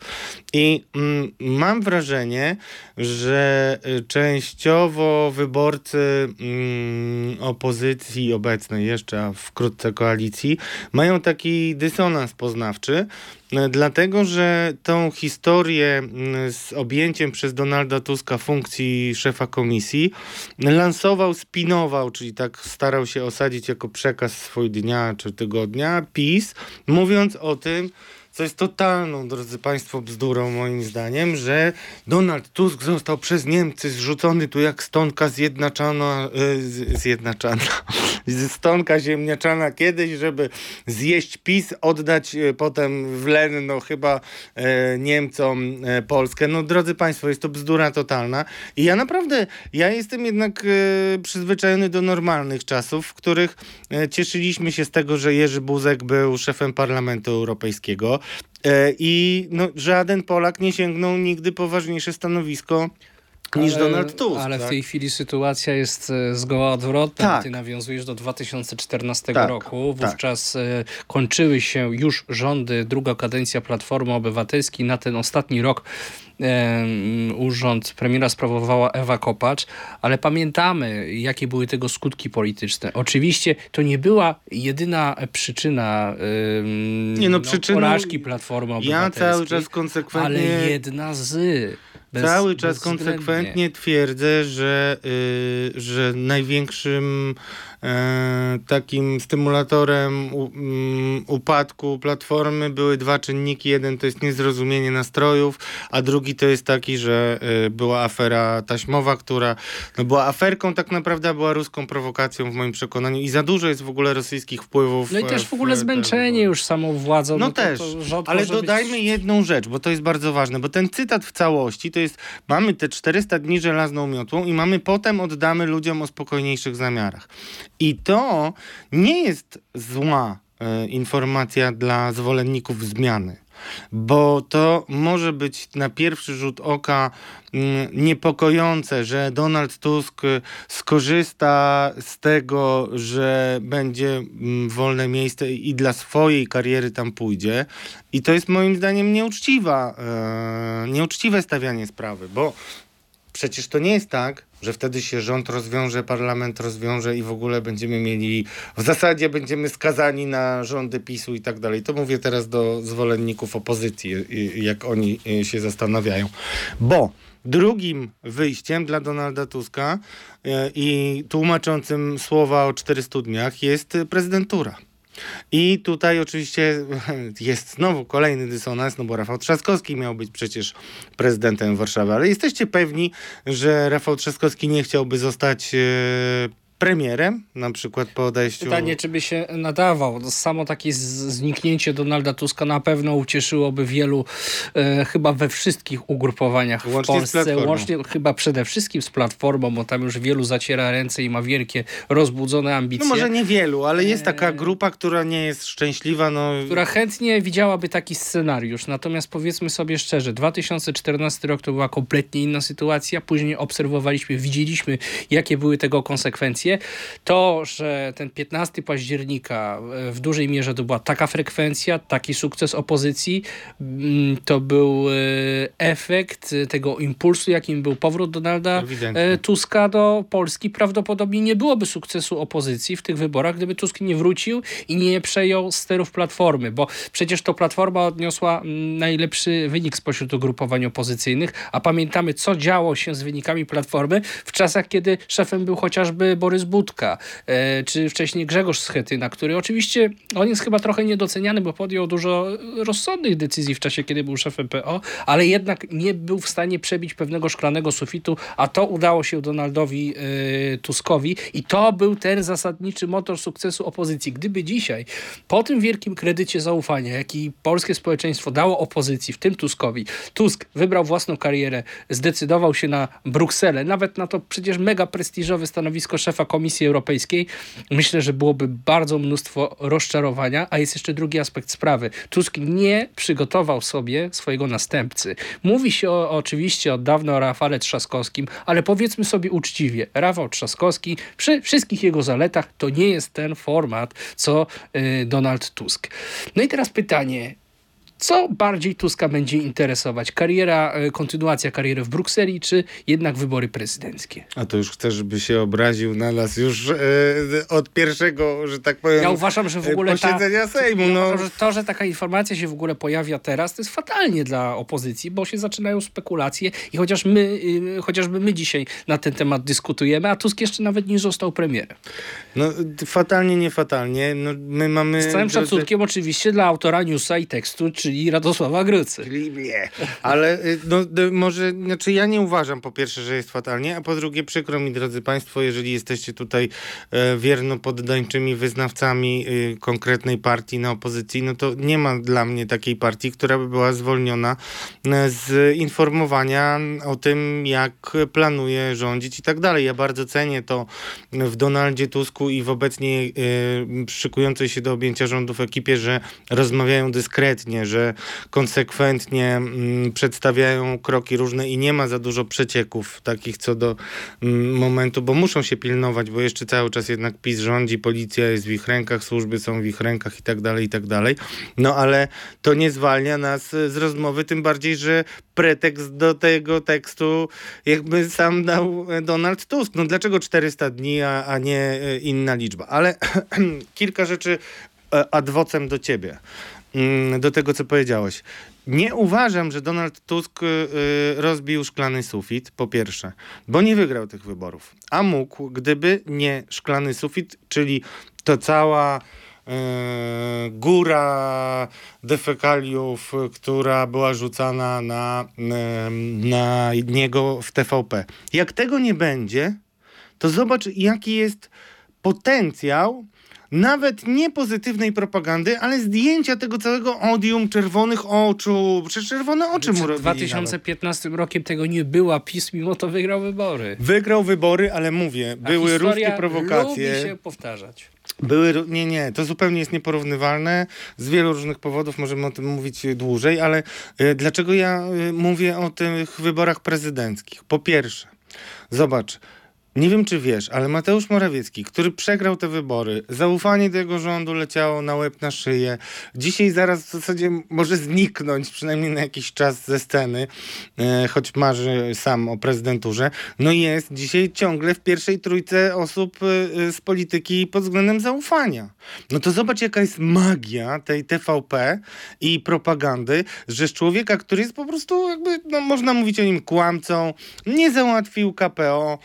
I mm, mam wrażenie, że e, częściowo wyborcy mm, opozycji obecnej, jeszcze a wkrótce koalicji, mają taki dysonans poznawczy, E, dlatego, że tą historię z objęciem przez Donalda Tuska funkcji szefa komisji lansował, spinował, czyli tak starał się osadzić jako przekaz swój dnia czy tygodnia PiS, mówiąc o tym, co jest totalną, drodzy Państwo, bzdurą moim zdaniem, że Donald Tusk został przez Niemcy zrzucony tu jak stonka zjednaczana, yy, zjednaczana, stonka ziemniaczana kiedyś, żeby zjeść PiS, oddać yy, potem w len, no chyba yy, Niemcom Polskę. No drodzy Państwo, jest to bzdura totalna i ja naprawdę, ja jestem jednak przyzwyczajony do normalnych czasów, w których cieszyliśmy się z tego, że Jerzy Buzek był szefem Parlamentu Europejskiego, E, I no, żaden Polak nie sięgnął nigdy po ważniejsze stanowisko niż Ale- Donald Tusk. Ale w tak? tej chwili sytuacja jest e, zgoła odwrotna. Tak. Ty nawiązujesz do 2014 Tak, roku. tak. Wówczas e, kończyły się już rządy, druga kadencja Platformy Obywatelskiej. Na ten ostatni rok urząd premiera sprawowała Ewa Kopacz, ale pamiętamy, jakie były tego skutki polityczne. Oczywiście to nie była jedyna przyczyna Nie no, przyczyną- porażki Platformy Ja Obywatelskiej. cały czas konsekwentnie... Ale jedna z. Bez, Cały czas konsekwentnie twierdzę, że, y, że największym takim stymulatorem mm, upadku platformy były dwa czynniki. Jeden to jest niezrozumienie nastrojów, a drugi to jest taki, że y, była afera taśmowa, która no, była aferką, tak naprawdę była ruską prowokacją w moim przekonaniu i za dużo jest w ogóle rosyjskich wpływów. No i e, też w ogóle te zmęczenie już samą władzą. No, to, też, to rząd ale dodajmy być... jedną rzecz, bo to jest bardzo ważne, bo ten cytat w całości to jest, mamy te 400 dni żelazną miotłą i mamy potem oddamy ludziom o spokojniejszych zamiarach. I to nie jest zła e, informacja dla zwolenników zmiany. Bo to może być na pierwszy rzut oka mm, niepokojące, że Donald Tusk y, skorzysta z tego, że będzie mm, wolne miejsce i dla swojej kariery tam pójdzie. I to jest moim zdaniem nieuczciwa, e, nieuczciwe stawianie sprawy, bo przecież to nie jest tak, że wtedy się rząd rozwiąże, parlament rozwiąże i w ogóle będziemy mieli, w zasadzie będziemy skazani na rządy PiSu i tak dalej. To mówię teraz do zwolenników opozycji, y, jak oni y, się zastanawiają. Bo drugim wyjściem dla Donalda Tuska y, i tłumaczącym słowa o 400 dniach jest y, prezydentura. I tutaj oczywiście jest znowu kolejny dysonans, no bo Rafał Trzaskowski miał być przecież prezydentem Warszawy, ale jesteście pewni, że Rafał Trzaskowski nie chciałby zostać e, premierem, na przykład po odejściu... Pytanie, czy by się nadawał. No, Samo takie zniknięcie Donalda Tuska na pewno ucieszyłoby wielu, e, chyba we wszystkich ugrupowaniach Łącznie w Polsce. Łącznie chyba przede wszystkim z Platformą, bo tam już wielu zaciera ręce i ma wielkie, rozbudzone No ambicje. może niewielu, ale jest taka Eee. grupa, która nie jest szczęśliwa, no... która chętnie widziałaby taki scenariusz. Natomiast powiedzmy sobie szczerze, 2014 rok to była kompletnie inna sytuacja. Później obserwowaliśmy, widzieliśmy, jakie były tego konsekwencje. To, że ten 15 października e, w dużej mierze to była taka frekwencja, taki sukces opozycji, mm, to był e, efekt tego impulsu, jakim był powrót Donalda Ewidentnie. e, Tuska do Polski. Prawdopodobnie nie byłoby sukcesu opozycji w tych wyborach, gdyby Tusk nie wrócił i nie przejął sterów Platformy, bo przecież to Platforma odniosła mm, najlepszy wynik spośród ugrupowań opozycyjnych, a pamiętamy, co działo się z wynikami Platformy w czasach, kiedy szefem był chociażby Borys Budka, e, czy wcześniej Grzegorz Schetyna, który oczywiście, on jest chyba trochę niedoceniany, bo podjął dużo rozsądnych decyzji w czasie, kiedy był szefem PO, ale jednak nie był w stanie przebić pewnego szklanego sufitu, a to udało się Donaldowi e, Tuskowi i to był ten zasadniczy motor sukcesu opozycji. Gdyby dzisiaj, po tym wielkim kredycie zaufania, jaki polskie społeczeństwo dało opozycji, w tym Tuskowi, Tusk wybrał własną karierę, zdecydował się na Brukselę, nawet na to przecież mega prestiżowe stanowisko szefa Komisji Europejskiej, myślę, że byłoby bardzo mnóstwo rozczarowania, a jest jeszcze drugi aspekt sprawy. Tusk nie przygotował sobie swojego następcy. Mówi się o, oczywiście od dawna o Rafale Trzaskowskim, ale powiedzmy sobie uczciwie, Rafał Trzaskowski przy wszystkich jego zaletach to nie jest ten format, co y, Donald Tusk. No i teraz pytanie, co bardziej Tuska będzie interesować? Kariera, y, kontynuacja kariery w Brukseli, czy jednak wybory prezydenckie? A to już chcesz, żeby się obraził na nas już e, od pierwszego, że tak powiem, Ja uważam, że w e, ogóle ta, Sejmu. ja No, uważam, że to, że taka informacja się w ogóle pojawia teraz, to jest fatalnie dla opozycji, bo się zaczynają spekulacje i chociaż my, y, chociażby my dzisiaj na ten temat dyskutujemy, a Tusk jeszcze nawet nie został premierem. no fatalnie, nie fatalnie. No, my mamy... Z całym szacunkiem oczywiście dla autora newsa i tekstu, czyli Radosława Grycy. Czyli nie. Ale y, no, może, znaczy ja nie uważam po pierwsze, że jest fatalnie, a po drugie przykro mi, drodzy Państwo, jeżeli jesteście tutaj e, wierno poddańczymi wyznawcami y, konkretnej partii na opozycji, no to nie ma dla mnie takiej partii, która by była zwolniona e, z informowania o tym, jak planuje rządzić i tak dalej. Ja bardzo cenię to w Donaldzie Tusku i w obecnie y, szykującej się do objęcia rządów ekipie, że rozmawiają dyskretnie, że że konsekwentnie mm, przedstawiają kroki różne i nie ma za dużo przecieków takich co do mm, momentu, bo muszą się pilnować, bo jeszcze cały czas jednak PiS rządzi, policja jest w ich rękach, służby są w ich rękach i tak dalej, i tak dalej. No ale to nie zwalnia nas z rozmowy, tym bardziej, że pretekst do tego tekstu jakby sam dał Donald Tusk. No dlaczego 400 dni, a, a nie e, inna liczba? Ale kilka rzeczy e, ad vocem do ciebie, do tego, co powiedziałeś. Nie uważam, że Donald Tusk y, rozbił szklany sufit, po pierwsze, bo nie wygrał tych wyborów. A mógł, gdyby nie szklany sufit, czyli to cała e, góra defekaliów, która była rzucana na, na niego w TVP. Jak tego nie będzie, to zobacz, jaki jest potencjał nawet nie pozytywnej propagandy, ale zdjęcia tego całego odium czerwonych oczu. Przecież czerwone oczy mu robili 2015 rokiem tego nie było, a PiS mimo to wygrał wybory. Wygrał wybory, ale mówię, A były ruskie prowokacje. Lubi się powtarzać. Były, nie, nie, to zupełnie jest nieporównywalne. Z wielu różnych powodów możemy o tym mówić dłużej, ale e, dlaczego ja e, mówię o tych wyborach prezydenckich? Po pierwsze, zobacz, nie wiem czy wiesz, ale Mateusz Morawiecki, który przegrał te wybory, zaufanie do jego rządu leciało na łeb na szyję. Dzisiaj zaraz w zasadzie może zniknąć, przynajmniej na jakiś czas ze sceny, e, choć marzy sam o prezydenturze. No jest dzisiaj ciągle w pierwszej trójce osób e, e, z polityki pod względem zaufania. No to zobacz jaka jest magia tej TVP i propagandy, że z człowieka, który jest po prostu jakby, no można mówić o nim kłamcą, nie załatwił KPO,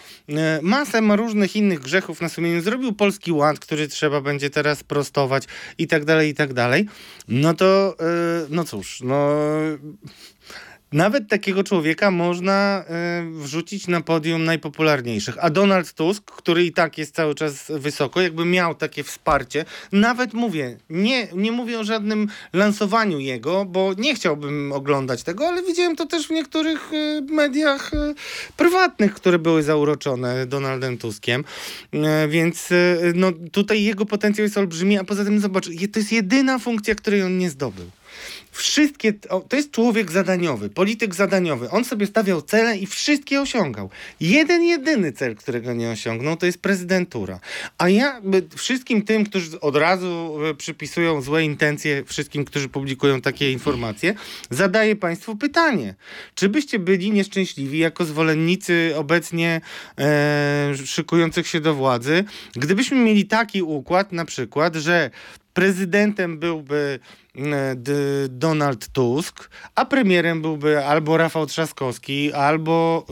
masę ma różnych innych grzechów na sumieniu, zrobił Polski Ład, który trzeba będzie teraz prostować i tak dalej, i tak dalej. No to, e, no cóż, no... Nawet takiego człowieka można y, wrzucić na podium najpopularniejszych. A Donald Tusk, który i tak jest cały czas wysoko, jakby miał takie wsparcie, nawet mówię, nie, nie mówię o żadnym lansowaniu jego, bo nie chciałbym oglądać tego, ale widziałem to też w niektórych y, mediach y, prywatnych, które były zauroczone Donaldem Tuskiem. Więc no, tutaj jego potencjał jest olbrzymi, a poza tym zobacz, to jest jedyna funkcja, której on nie zdobył. Wszystkie, to jest człowiek zadaniowy, polityk zadaniowy. On sobie stawiał cele i wszystkie osiągał. Jeden, jedyny cel, którego nie osiągnął, to jest prezydentura. A ja wszystkim tym, którzy od razu e, przypisują złe intencje, wszystkim, którzy publikują takie informacje, zadaję Państwu pytanie. Czy byście byli nieszczęśliwi jako zwolennicy obecnie e, szykujących się do władzy, gdybyśmy mieli taki układ na przykład, że prezydentem byłby D- Donald Tusk, a premierem byłby albo Rafał Trzaskowski, albo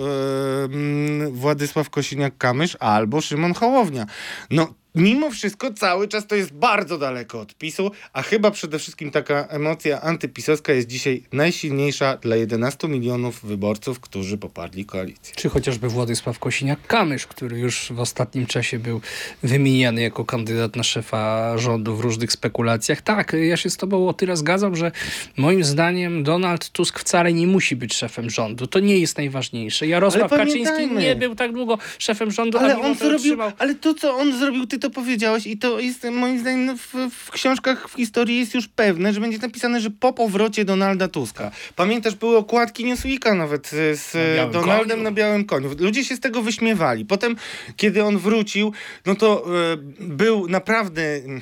mm, Władysław Kosiniak-Kamysz, albo Szymon Hołownia. No, mimo wszystko cały czas to jest bardzo daleko od PiSu, a chyba przede wszystkim taka emocja antypisowska jest dzisiaj najsilniejsza dla 11 milionów wyborców, którzy poparli koalicję. Czy chociażby Władysław Kosiniak-Kamysz, który już w ostatnim czasie był wymieniany jako kandydat na szefa rządu w różnych spekulacjach. Tak, ja się z tobą o tyle zgadzam, że moim zdaniem Donald Tusk wcale nie musi być szefem rządu. To nie jest najważniejsze. Jarosław Kaczyński nie był tak długo szefem rządu, Ale on to zrobił, ale to co on zrobił, ty to powiedziałeś i to jest moim zdaniem no, w, w książkach w historii jest już pewne, że będzie napisane, że po powrocie Donalda Tuska. Pamiętasz, były okładki Newsweeka nawet z, z Na białym Donaldem koniu. na białym koniu. Ludzie się z tego wyśmiewali. Potem, kiedy on wrócił, no to e, był naprawdę, mm,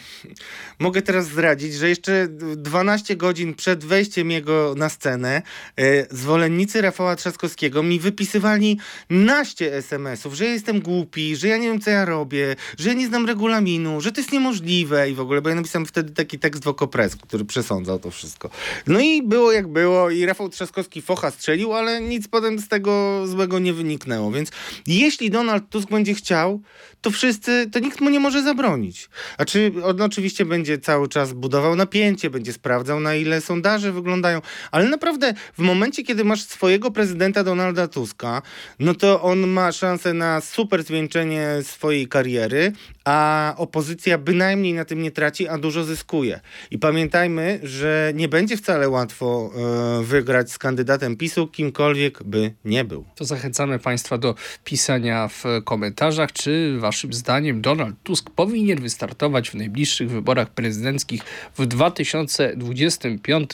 mogę teraz zdradzić, że jeszcze 12 godzin przed wejściem jego na scenę e, zwolennicy Rafała Trzaskowskiego mi wypisywali naście SMS-ów, że ja jestem głupi, że ja nie wiem, co ja robię, że ja nie znam regulaminu, że to jest niemożliwe i w ogóle, bo ja napisałem wtedy taki tekst w Okopres, który przesądzał to wszystko. No i było jak było i Rafał Trzaskowski focha strzelił, ale nic potem z tego złego nie wyniknęło, więc jeśli Donald Tusk będzie chciał, to wszyscy, to nikt mu nie może zabronić. A czy on oczywiście będzie cały czas budował napięcie, będzie sprawdzał na ile sondaże wyglądają, ale naprawdę w momencie, kiedy masz swojego prezydenta Donalda Tuska, no to on ma szansę na super zwieńczenie swojej kariery, a a opozycja bynajmniej na tym nie traci, a dużo zyskuje. I pamiętajmy, że nie będzie wcale łatwo e, wygrać z kandydatem PiSu, kimkolwiek by nie był. To zachęcamy Państwa do pisania w komentarzach, czy Waszym zdaniem Donald Tusk powinien wystartować w najbliższych wyborach prezydenckich w 2025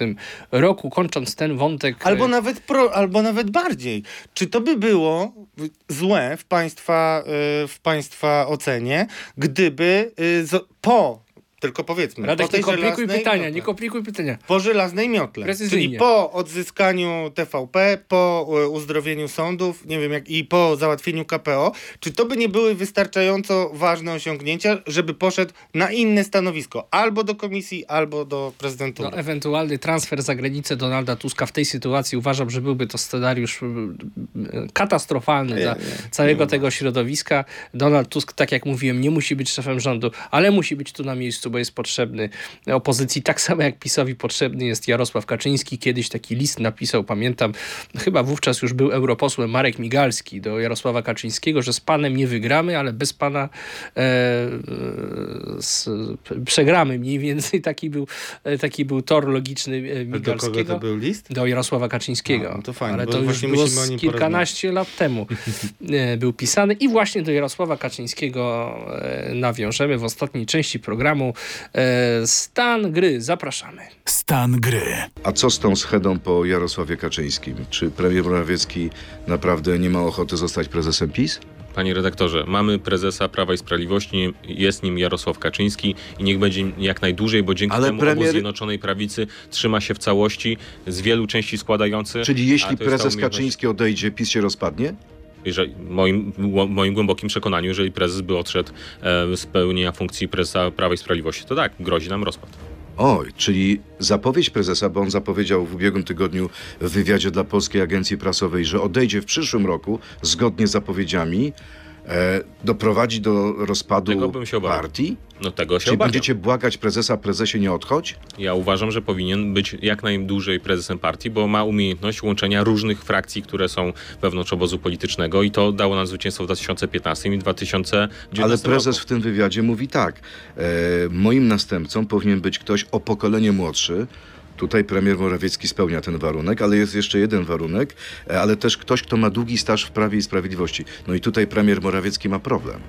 roku, kończąc ten wątek. Albo nawet, pro, albo nawet bardziej. Czy to by było złe w Państwa, y, w państwa ocenie, gdyby y, po tylko powiedzmy. Radek, po nie komplikuj pytania, miotle, nie komplikuj pytania. Po żelaznej miotle. Precyzyjnie. Czyli po odzyskaniu TVP, po e, uzdrowieniu sądów, nie wiem jak i po załatwieniu KPO, czy to by nie były wystarczająco ważne osiągnięcia, żeby poszedł na inne stanowisko, albo do komisji, albo do prezydentury. No, ewentualny transfer za granicę Donalda Tuska w tej sytuacji uważam, że byłby to scenariusz katastrofalny dla całego tego środowiska. Donald Tusk, tak jak mówiłem, nie musi być szefem rządu, ale musi być tu na miejscu bo jest potrzebny opozycji, tak samo jak PiSowi potrzebny jest Jarosław Kaczyński. Kiedyś taki list napisał, pamiętam, chyba wówczas już był europosłem Marek Migalski do Jarosława Kaczyńskiego, że z panem nie wygramy, ale bez pana e, z, przegramy mniej więcej. Taki był, e, taki był tor logiczny Migalskiego. Do kogo to był list? Do Jarosława Kaczyńskiego. A, no to fajnie, ale to już było kilkanaście lat temu e, był pisany i właśnie do Jarosława Kaczyńskiego e, nawiążemy w ostatniej części programu. E, stan gry, zapraszamy. Stan gry. A co z tą schedą po Jarosławie Kaczyńskim? Czy premier Morawiecki naprawdę nie ma ochoty zostać prezesem PiS? Panie redaktorze, mamy prezesa Prawa i Sprawiedliwości, jest nim Jarosław Kaczyński i niech będzie jak najdłużej, bo dzięki Ale temu premier... Zjednoczonej Prawicy trzyma się w całości z wielu części składający. Czyli jeśli prezes umiejętność... Kaczyński odejdzie, PiS się rozpadnie? Jeżeli, moim, moim głębokim przekonaniu, jeżeli prezes by odszedł e, z pełnienia funkcji prezesa Prawa i Sprawiedliwości, to tak, grozi nam rozpad. Oj, czyli zapowiedź prezesa, bo on zapowiedział w ubiegłym tygodniu w wywiadzie dla Polskiej Agencji Prasowej, że odejdzie w przyszłym roku zgodnie z zapowiedziami doprowadzi do rozpadu tego bym się partii? No tego się obawiam. będziecie błagać prezesa, prezesie nie odchodź? Ja uważam, że powinien być jak najdłużej prezesem partii, bo ma umiejętność łączenia różnych frakcji, które są wewnątrz obozu politycznego i to dało nam zwycięstwo w 2015 i 2019 Ale prezes roku. w tym wywiadzie mówi tak, e, moim następcą powinien być ktoś o pokolenie młodszy, Tutaj premier Morawiecki spełnia ten warunek, ale jest jeszcze jeden warunek, e, ale też ktoś, kto ma długi staż w Prawie i Sprawiedliwości. No i tutaj premier Morawiecki ma problem.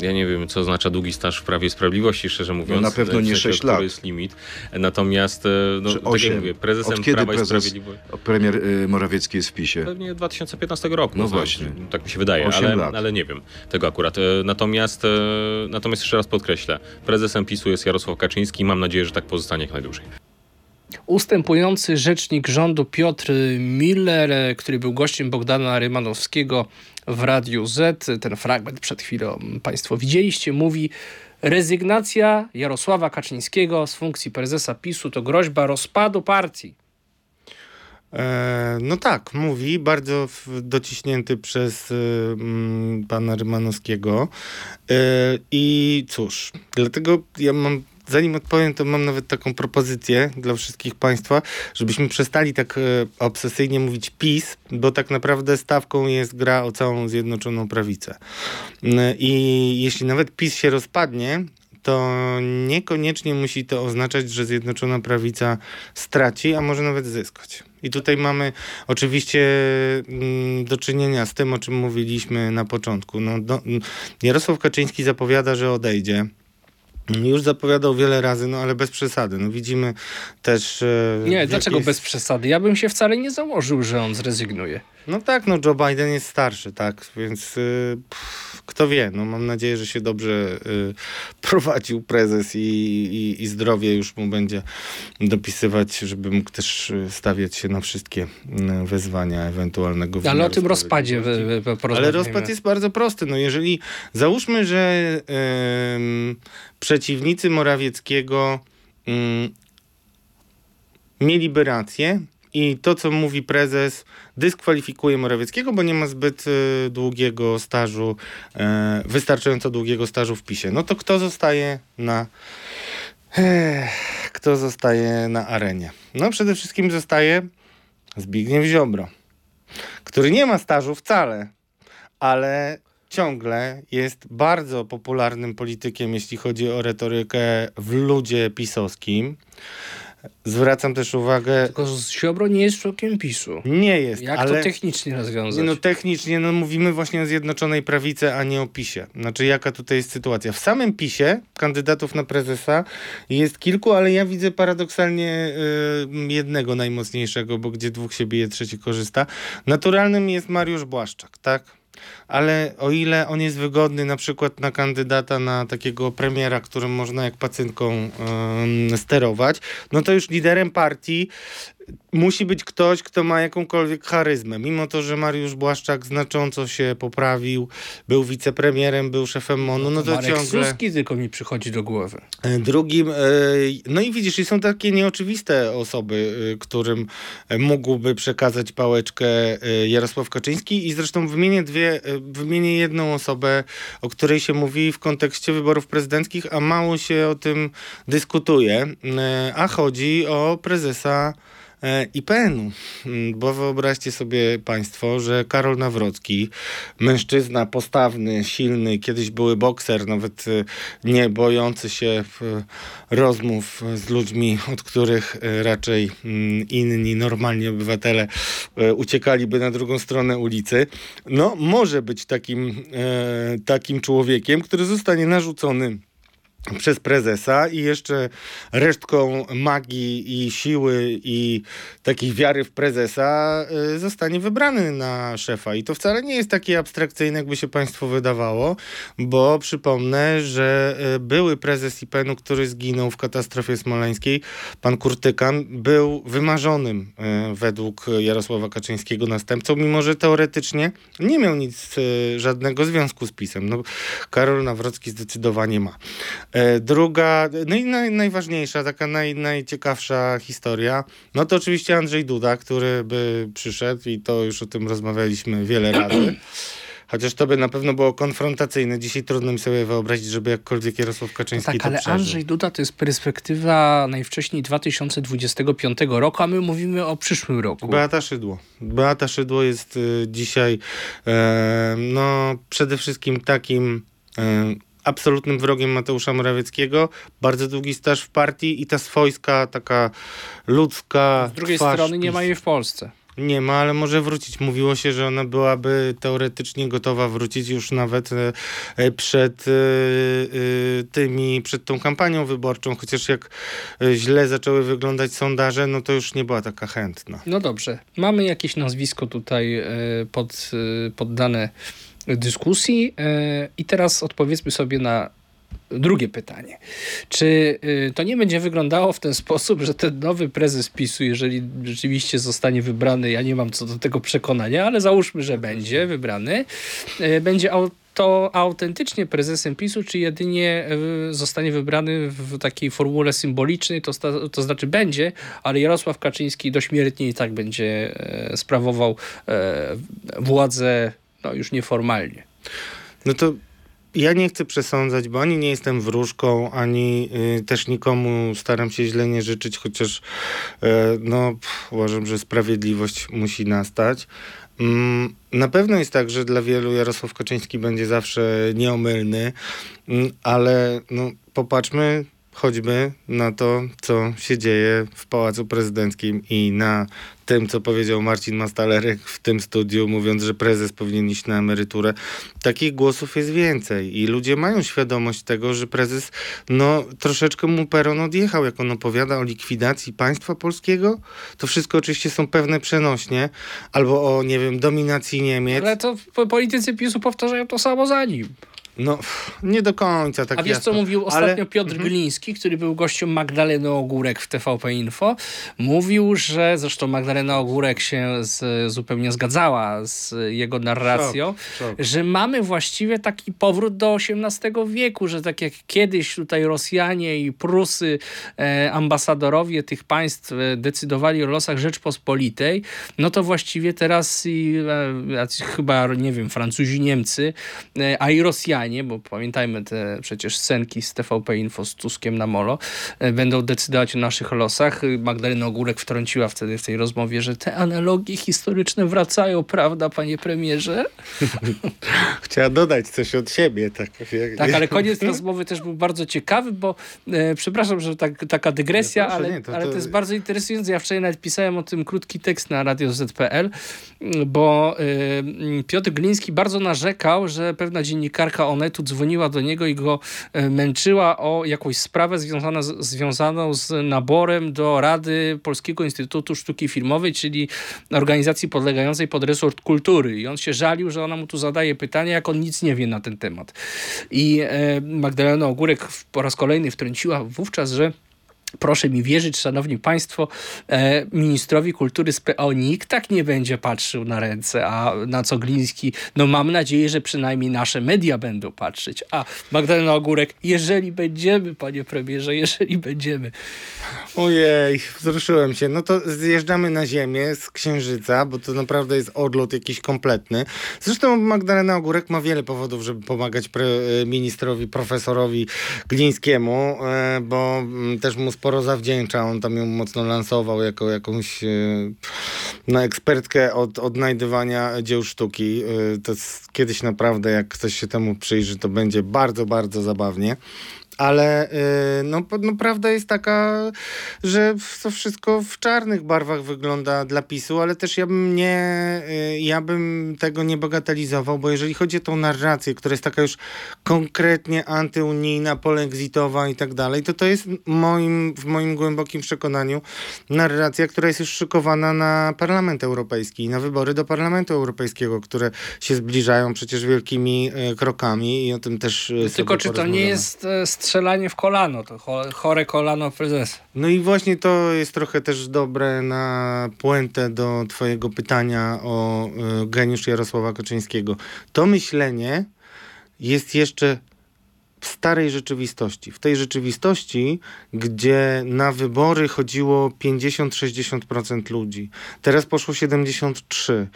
Ja nie wiem, co oznacza długi staż w Prawie i Sprawiedliwości, szczerze mówiąc. No na pewno nie 6 lat. To jest limit. Natomiast, e, no, tak 8. jak mówię, prezesem Od kiedy Prawa prezes, Sprawiedliwości... premier Morawiecki jest w PiSie? Pewnie 2015 roku. No No właśnie. Tak mi się wydaje, 8 ale, ale nie wiem tego akurat. E, Natomiast, e, natomiast jeszcze raz podkreślę, prezesem PiSu jest Jarosław Kaczyński i mam nadzieję, że tak pozostanie jak najdłużej. Ustępujący rzecznik rządu Piotr Miller, który był gościem Bogdana Rymanowskiego w Radiu Z, ten fragment przed chwilą Państwo widzieliście, mówi rezygnacja Jarosława Kaczyńskiego z funkcji prezesa PiSu to groźba rozpadu partii. E, no tak, mówi, bardzo dociśnięty przez y, pana Rymanowskiego. E, I cóż, dlatego ja mam zanim odpowiem, to mam nawet taką propozycję dla wszystkich Państwa, żebyśmy przestali tak e, obsesyjnie mówić PiS, bo tak naprawdę stawką jest gra o całą Zjednoczoną Prawicę. I jeśli nawet PiS się rozpadnie, to niekoniecznie musi to oznaczać, że Zjednoczona Prawica straci, a może nawet zyskać. I tutaj mamy oczywiście mm, do czynienia z tym, o czym mówiliśmy na początku. No, do, Jarosław Kaczyński zapowiada, że odejdzie. Już zapowiadał wiele razy, no ale bez przesady. No widzimy też... E, nie, dlaczego jest... bez przesady? Ja bym się wcale nie założył, że on zrezygnuje. No tak, no Joe Biden jest starszy, tak, więc y, pff, kto wie, no mam nadzieję, że się dobrze y, prowadził prezes i, i, i, zdrowie już mu będzie dopisywać, żeby mógł też stawiać się na wszystkie wezwania ewentualnego Ale o tym rozpadzie Ale rozpad jest bardzo prosty, no jeżeli załóżmy, że przeciwnicy Morawieckiego mieliby rację, i to, co mówi prezes, dyskwalifikuje Morawieckiego, bo nie ma zbyt y, długiego stażu, y, wystarczająco długiego stażu w PiSie. No to kto zostaje na. Ech, kto zostaje na arenie? No przede wszystkim zostaje Zbigniew Ziobro, który nie ma stażu wcale, ale ciągle jest bardzo popularnym politykiem, jeśli chodzi o retorykę w ludzie pisowskim. Zwracam też uwagę. Tylko Ziobro nie jest członkiem PiSu. Nie jest, Jak ale... to technicznie rozwiązać? No technicznie no, mówimy właśnie o Zjednoczonej Prawicy, a nie o PiSie. Znaczy jaka tutaj jest sytuacja. W samym PiSie kandydatów na prezesa jest kilku, ale ja widzę paradoksalnie y, jednego najmocniejszego, bo gdzie dwóch się bije, trzeci korzysta. Naturalnym jest Mariusz Błaszczak, tak? Ale o ile on jest wygodny na przykład na kandydata na takiego premiera, którym można jak pacynką sterować, no to już liderem partii musi być ktoś, kto ma jakąkolwiek charyzmę. Mimo to, że Mariusz Błaszczak znacząco się poprawił, był wicepremierem, był szefem MONU, no to Marek ciągle... Suski tylko mi przychodzi do głowy. E, drugim, e, no i widzisz, i są takie nieoczywiste osoby, e, którym mógłby przekazać pałeczkę Jarosław Kaczyński i zresztą wymienię dwie, wymienię jedną osobę, o której się mówi w kontekście wyborów prezydenckich, a mało się o tym dyskutuje, a chodzi o prezesa E, IPN-u. Mm, bo wyobraźcie sobie Państwo, że Karol Nawrocki, mężczyzna postawny, silny, kiedyś były bokser, nawet e, nie bojący się e, rozmów z ludźmi, od których raczej mm, inni, normalni obywatele uciekaliby na drugą stronę ulicy, no może być takim, takim człowiekiem, który zostanie narzucony przez prezesa i jeszcze resztką magii i siły i takiej wiary w prezesa y, zostanie wybrany na szefa. I to wcale nie jest takie abstrakcyjne, jakby się państwu wydawało, bo przypomnę, że y, były prezes IPN-u, który zginął w katastrofie smoleńskiej, pan Kurtykan, był wymarzonym y, według Jarosława Kaczyńskiego następcą, mimo że teoretycznie nie miał nic, żadnego związku z PiSem. No, Karol Nawrocki zdecydowanie ma. E, druga, no i naj, najważniejsza, taka naj, najciekawsza historia, no to oczywiście Andrzej Duda, który by przyszedł i to już o tym rozmawialiśmy wiele razy. Chociaż to by na pewno było konfrontacyjne. Dzisiaj trudno mi sobie wyobrazić, żeby jakkolwiek Jarosław Kaczyński no tak, ale przeżył. Andrzej Duda to jest perspektywa najwcześniej 2025 roku, a my mówimy o przyszłym roku. Beata Szydło. Beata Szydło jest y, dzisiaj e, no przede wszystkim takim e, absolutnym wrogiem Mateusza Morawieckiego, bardzo długi staż w partii i ta swojska, taka ludzka. Z drugiej twarz strony nie ma jej w Polsce. Nie ma, ale może wrócić. Mówiło się, że ona byłaby teoretycznie gotowa wrócić już nawet e, e, przed e, tymi, przed tą kampanią wyborczą, chociaż jak źle zaczęły wyglądać sondaże, no to już nie była taka chętna. No dobrze, mamy jakieś nazwisko tutaj pod, poddane dyskusji. E, I teraz odpowiedzmy sobie na drugie pytanie. Czy e, to nie będzie wyglądało w ten sposób, że ten nowy prezes PiSu, jeżeli rzeczywiście zostanie wybrany, ja nie mam co do tego przekonania, ale załóżmy, że będzie wybrany, e, będzie to autentycznie prezesem PiSu, czy jedynie zostanie wybrany w takiej formule symbolicznej, to, to znaczy będzie, ale Jarosław Kaczyński dośmiertnie i tak będzie sprawował władzę no już nieformalnie. No to ja nie chcę przesądzać, bo ani nie jestem wróżką, ani y, też nikomu staram się źle nie życzyć, chociaż y, no, pff, uważam, że sprawiedliwość musi nastać. Mm, na pewno jest tak, że dla wielu Jarosław Kaczyński będzie zawsze nieomylny, mm, ale no, popatrzmy choćby na to, co się dzieje w Pałacu Prezydenckim i na tym, co powiedział Marcin Mastalerek w tym studiu, mówiąc, że prezes powinien iść na emeryturę. Takich głosów jest więcej i ludzie mają świadomość tego, że prezes no troszeczkę mu peron odjechał, jak on opowiada o likwidacji państwa polskiego. To wszystko oczywiście są pewne przenośnie, albo o, nie wiem, dominacji Niemiec. Ale to politycy PiSu powtarzają to samo za nim. No, nie do końca tak A wiesz, jasno. co mówił ostatnio ale... Piotr mhm. Gliński, który był gościem Magdaleny Ogórek w TVP Info? Mówił, że zresztą Magdalena Ogórek się z, zupełnie zgadzała z jego narracją, szok, szok. że mamy właściwie taki powrót do XVIII wieku, że tak jak kiedyś tutaj Rosjanie i Prusy, e, ambasadorowie tych państw e, decydowali o losach Rzeczpospolitej, no to właściwie teraz i e, chyba, nie wiem, Francuzi, Niemcy, e, a i Rosjanie finalnie, bo pamiętajmy te przecież scenki z TVP Info z Tuskiem na molo, e, będą decydować o naszych losach. Magdalena Ogórek wtrąciła wtedy w tej rozmowie, że te analogie historyczne wracają, prawda, panie premierze? Chciała dodać coś od siebie. Tak, tak ale koniec rozmowy też był bardzo ciekawy, bo e, przepraszam, że tak, taka dygresja, no proszę, ale, nie, to, ale to jest bardzo interesujące. Ja wczoraj nawet pisałem o tym krótki tekst na Radio ZPL, bo y, Piotr Gliński bardzo narzekał, że pewna dziennikarka Onetu dzwoniła do niego i go y, męczyła o jakąś sprawę związana z, związaną z naborem do Rady Polskiego Instytutu Sztuki Filmowej, czyli organizacji podlegającej pod resort kultury. I on się żalił, że ona mu tu zadaje pytania, jak on nic nie wie na ten temat. I y, Magdalena Ogórek po raz kolejny wtrąciła wówczas, że Proszę mi wierzyć, szanowni państwo, e, ministrowi kultury z PO nikt tak nie będzie patrzył na ręce, a na co Gliński, no mam nadzieję, że przynajmniej nasze media będą patrzeć. A Magdalena Ogórek, jeżeli będziemy, panie premierze, jeżeli będziemy. Ojej, wzruszyłem się. No to zjeżdżamy na ziemię z Księżyca, bo to naprawdę jest odlot jakiś kompletny. Zresztą Magdalena Ogórek ma wiele powodów, żeby pomagać pre ministrowi, profesorowi Glińskiemu, e, bo mm, też mu sporo zawdzięcza. On tam ją mocno lansował jako jakąś e, no, ekspertkę od odnajdywania dzieł sztuki. E, to jest kiedyś naprawdę, jak ktoś się temu przyjrzy, to będzie bardzo, bardzo zabawnie ale y, no, no, prawda jest taka, że to wszystko w czarnych barwach wygląda dla PiSu, ale też ja bym nie, y, ja bym tego nie bagatelizował, bo jeżeli chodzi o tą narrację, która jest taka już konkretnie antyunijna, polexitowa i tak dalej, to to jest moim, w moim głębokim przekonaniu narracja, która jest już szykowana na Parlament Europejski, na wybory do Parlamentu Europejskiego, które się zbliżają przecież wielkimi y, krokami i o tym też Tylko czy to nie jest strzelanie w kolano, to chore kolano prezesa. No i właśnie to jest trochę też dobre na puentę do twojego pytania o y, geniusz Jarosława Kaczyńskiego. To myślenie jest jeszcze w starej rzeczywistości. W tej rzeczywistości, gdzie na wybory chodziło 50-60% ludzi. Teraz poszło 73%.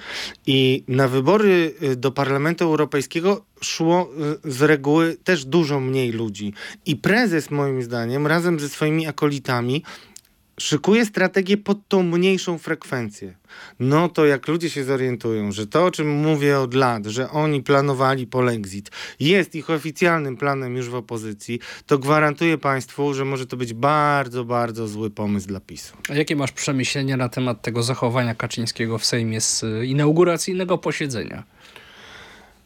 I na wybory y, do Parlamentu Europejskiego szło y, z reguły też dużo mniej ludzi. I prezes, moim zdaniem, razem ze swoimi akolitami szykuje strategię pod tą mniejszą frekwencję. No to jak ludzie się zorientują, że to, o czym mówię od lat, że oni planowali polexit, jest ich oficjalnym planem już w opozycji, to gwarantuję Państwu, że może to być bardzo, bardzo zły pomysł dla PiSu. A jakie masz przemyślenia na temat tego zachowania Kaczyńskiego w Sejmie z inauguracyjnego posiedzenia?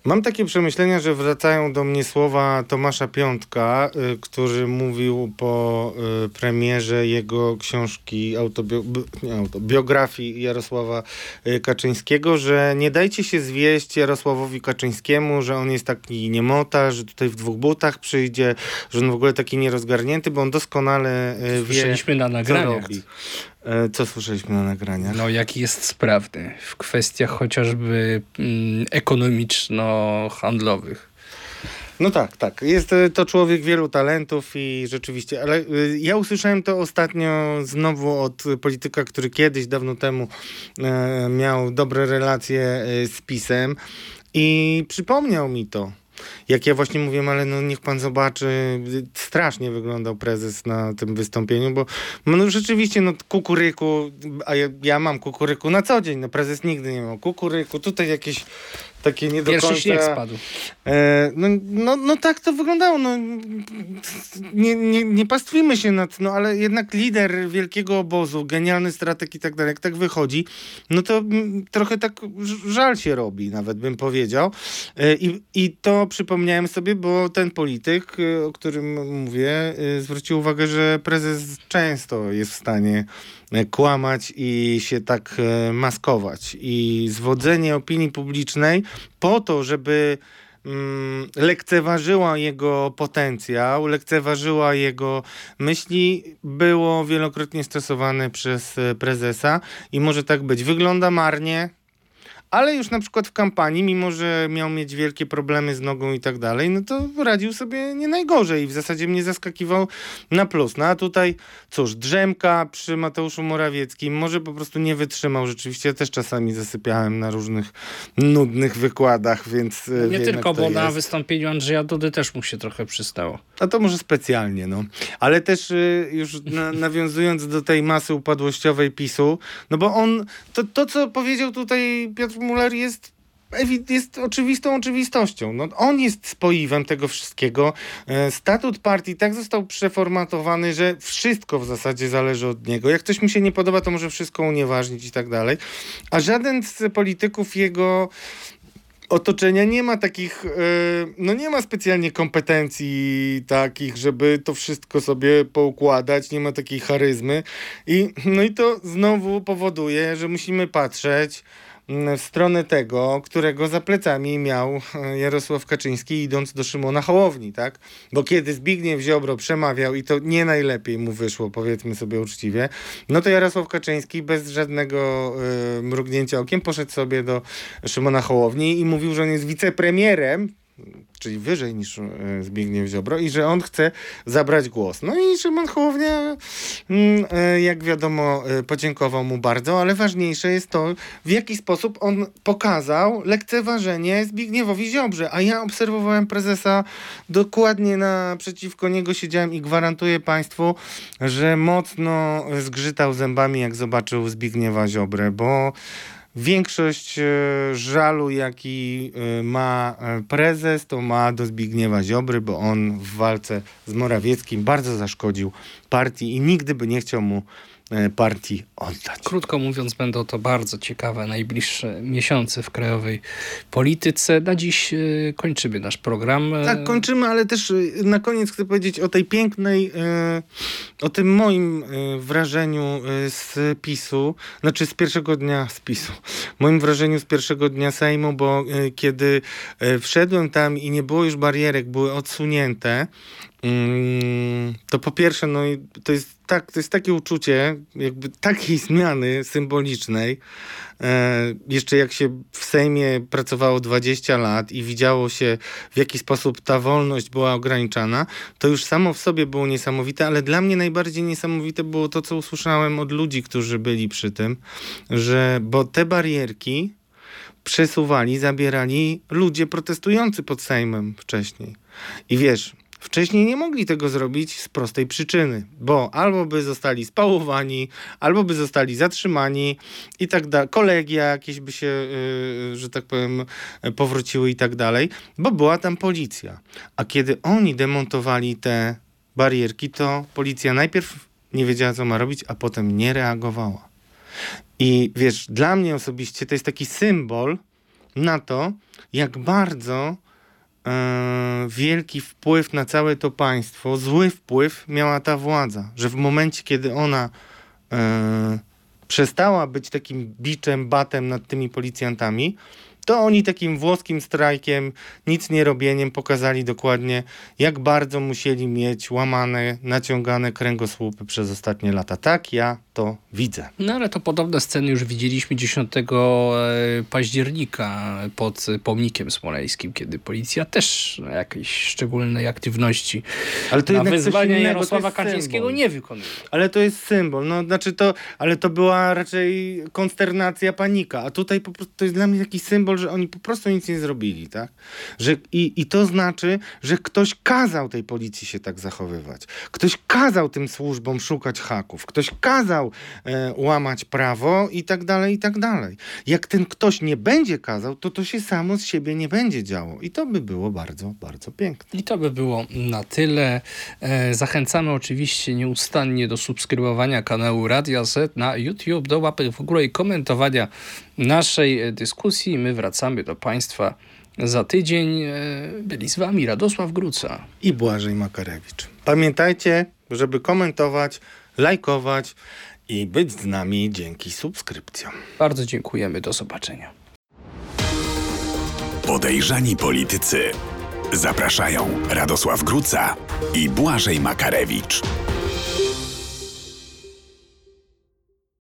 Mam takie przemyślenia, że wracają do mnie słowa Tomasza Piątka, y, który mówił po y, premierze jego książki autobiografii Jarosława y, Kaczyńskiego, że nie dajcie się zwieść Jarosławowi Kaczyńskiemu, że on jest taki niemota, że tutaj w dwóch butach przyjdzie, że on w ogóle taki nierozgarnięty, bo on doskonale wie, Słyszeliśmy na nagraniach. co robi. E, co słyszeliśmy na nagraniach? No, jaki jest sprawny w kwestiach chociażby mm, ekonomiczno-handlowych. No tak, tak. Jest e, to człowiek wielu talentów i rzeczywiście, ale e, ja usłyszałem to ostatnio znowu od polityka, który kiedyś, dawno temu miał dobre relacje z PiSem i przypomniał mi to jak ja właśnie mówiłem, ale no niech pan zobaczy, strasznie wyglądał prezes na tym wystąpieniu, bo no rzeczywiście, no kukuryku, a ja, ja mam kukuryku na co dzień, no prezes nigdy nie miał kukuryku, tutaj jakieś takie nie do Pierwszy końca... śnieg spadł. E, no, no, no tak to wyglądało. No, nie, nie, nie pastwimy się nad... No ale jednak lider wielkiego obozu, genialny strateg i tak dalej, jak tak wychodzi, no to trochę tak żal się robi, nawet bym powiedział. E, i, I to przypomniałem sobie, bo ten polityk, e, o którym mówię, e, zwrócił uwagę, że prezes często jest w stanie E, kłamać i się tak maskować. I zwodzenie opinii publicznej po to, żeby mm, lekceważyła jego potencjał, lekceważyła jego myśli, było wielokrotnie stosowane przez e, prezesa i może tak być. Wygląda marnie, ale już na przykład w kampanii, mimo że miał mieć wielkie problemy z nogą i tak dalej, no to radził sobie nie najgorzej i w zasadzie mnie zaskakiwał na plus. No a tutaj cóż, drzemka przy Mateuszu Morawieckim, może po prostu nie wytrzymał rzeczywiście, ja też czasami zasypiałem na różnych nudnych wykładach, więc e, Nie wiem, tylko, bo na jest. wystąpieniu Andrzeja Dudy też mu się trochę przystało. A to może specjalnie, no. Ale też y, już na, nawiązując do tej masy upadłościowej PiSu, no bo on, to, to co powiedział tutaj Piotr Muller jest jest oczywistą oczywistością. No, on jest spoiwem tego wszystkiego. E, Statut partii tak został przeformatowany, że wszystko w zasadzie zależy od niego. Jak coś mu się nie podoba, to może wszystko unieważnić i tak dalej. A żaden z polityków jego otoczenia nie ma takich, e, no nie ma specjalnie kompetencji takich, żeby to wszystko sobie poukładać, nie ma takiej charyzmy i no i to znowu powoduje, że musimy patrzeć w stronę tego, którego za plecami miał e, Jarosław Kaczyński idąc do Szymona Hołowni, tak? Bo kiedy Zbigniew Ziobro przemawiał i to nie najlepiej mu wyszło, powiedzmy sobie uczciwie, no to Jarosław Kaczyński bez żadnego e, mrugnięcia okiem poszedł sobie do Szymona Hołowni i mówił, że on jest wicepremierem, czyli wyżej niż e, Zbigniew Ziobro i że on chce zabrać głos. No i Szymon Hołownia, mm, e, jak wiadomo, e, podziękował mu bardzo, ale ważniejsze jest to, w jaki sposób on pokazał lekceważenie Zbigniewowi Ziobrze, a ja obserwowałem prezesa dokładnie naprzeciwko niego siedziałem i gwarantuję państwu, że mocno zgrzytał zębami, jak zobaczył Zbigniewa Ziobrę, bo Większość e, żalu, jaki e, ma e, prezes, to ma do Zbigniewa Ziobry, bo on w walce z Morawieckim bardzo zaszkodził partii i nigdy by nie chciał mu partii oddać. Krótko mówiąc, będą to bardzo ciekawe najbliższe miesiące w krajowej polityce. Na dziś e, kończymy nasz program. E, Tak, kończymy, ale też y, na koniec chcę powiedzieć o tej pięknej, o tym moim wrażeniu z PiSu, znaczy z pierwszego dnia z PiSu, moim wrażeniu z pierwszego dnia Sejmu, bo kiedy wszedłem tam i nie było już barierek, były odsunięte, to po pierwsze, no to jest tak, to jest takie uczucie jakby takiej zmiany symbolicznej, E, jeszcze jak się w Sejmie pracowało 20 lat i widziało się, w jaki sposób ta wolność była ograniczana, to już samo w sobie było niesamowite, ale dla mnie najbardziej niesamowite było to, co usłyszałem od ludzi, którzy byli przy tym, że bo te barierki przesuwali, zabierali ludzie protestujący pod Sejmem wcześniej. I wiesz, wcześniej nie mogli tego zrobić z prostej przyczyny, bo albo by zostali spałowani, albo by zostali zatrzymani i tak dalej. Kolegia jakieś by się, yy, że tak powiem, powróciły i tak dalej, bo była tam policja. A kiedy oni demontowali te barierki, to policja najpierw nie wiedziała, co ma robić, a potem nie reagowała. I wiesz, dla mnie osobiście to jest taki symbol na to, jak bardzo wielki wpływ na całe to państwo, zły wpływ miała ta władza. Że w momencie, kiedy ona e, przestała być takim biczem, batem nad tymi policjantami, to oni takim włoskim strajkiem, nic nie robieniem pokazali dokładnie, jak bardzo musieli mieć łamane, naciągane kręgosłupy przez ostatnie lata. Tak ja to widzę. No ale to podobne sceny już widzieliśmy 10 października pod pomnikiem smoleńskim, kiedy policja też jakiejś szczególnej aktywności Ale to na innego, Jarosława Kaczyńskiego symbol. nie wykonuje. Ale to jest symbol, no znaczy to, ale to była raczej konsternacja, panika, a tutaj po prostu to jest dla mnie taki symbol, że oni po prostu nic nie zrobili, tak? Że, i, I to znaczy, że ktoś kazał tej policji się tak zachowywać. Ktoś kazał tym służbom szukać haków, ktoś kazał e, łamać prawo i tak dalej, i tak dalej. Jak ten ktoś nie będzie kazał, to to się samo z siebie nie będzie działo i to by było bardzo, bardzo piękne. I to by było na tyle. E, Zachęcamy oczywiście nieustannie do subskrybowania kanału Radia Z na YouTube, do łapy w górę i komentowania naszej e, dyskusji. My wracamy do Państwa za tydzień. E, Byli z Wami Radosław Gruca. i Błażej Makarewicz. Pamiętajcie, żeby komentować, lajkować i być z nami dzięki subskrypcjom. Bardzo dziękujemy. Do zobaczenia. Podejrzani politycy. Zapraszają Radosław Gruca i Błażej Makarewicz.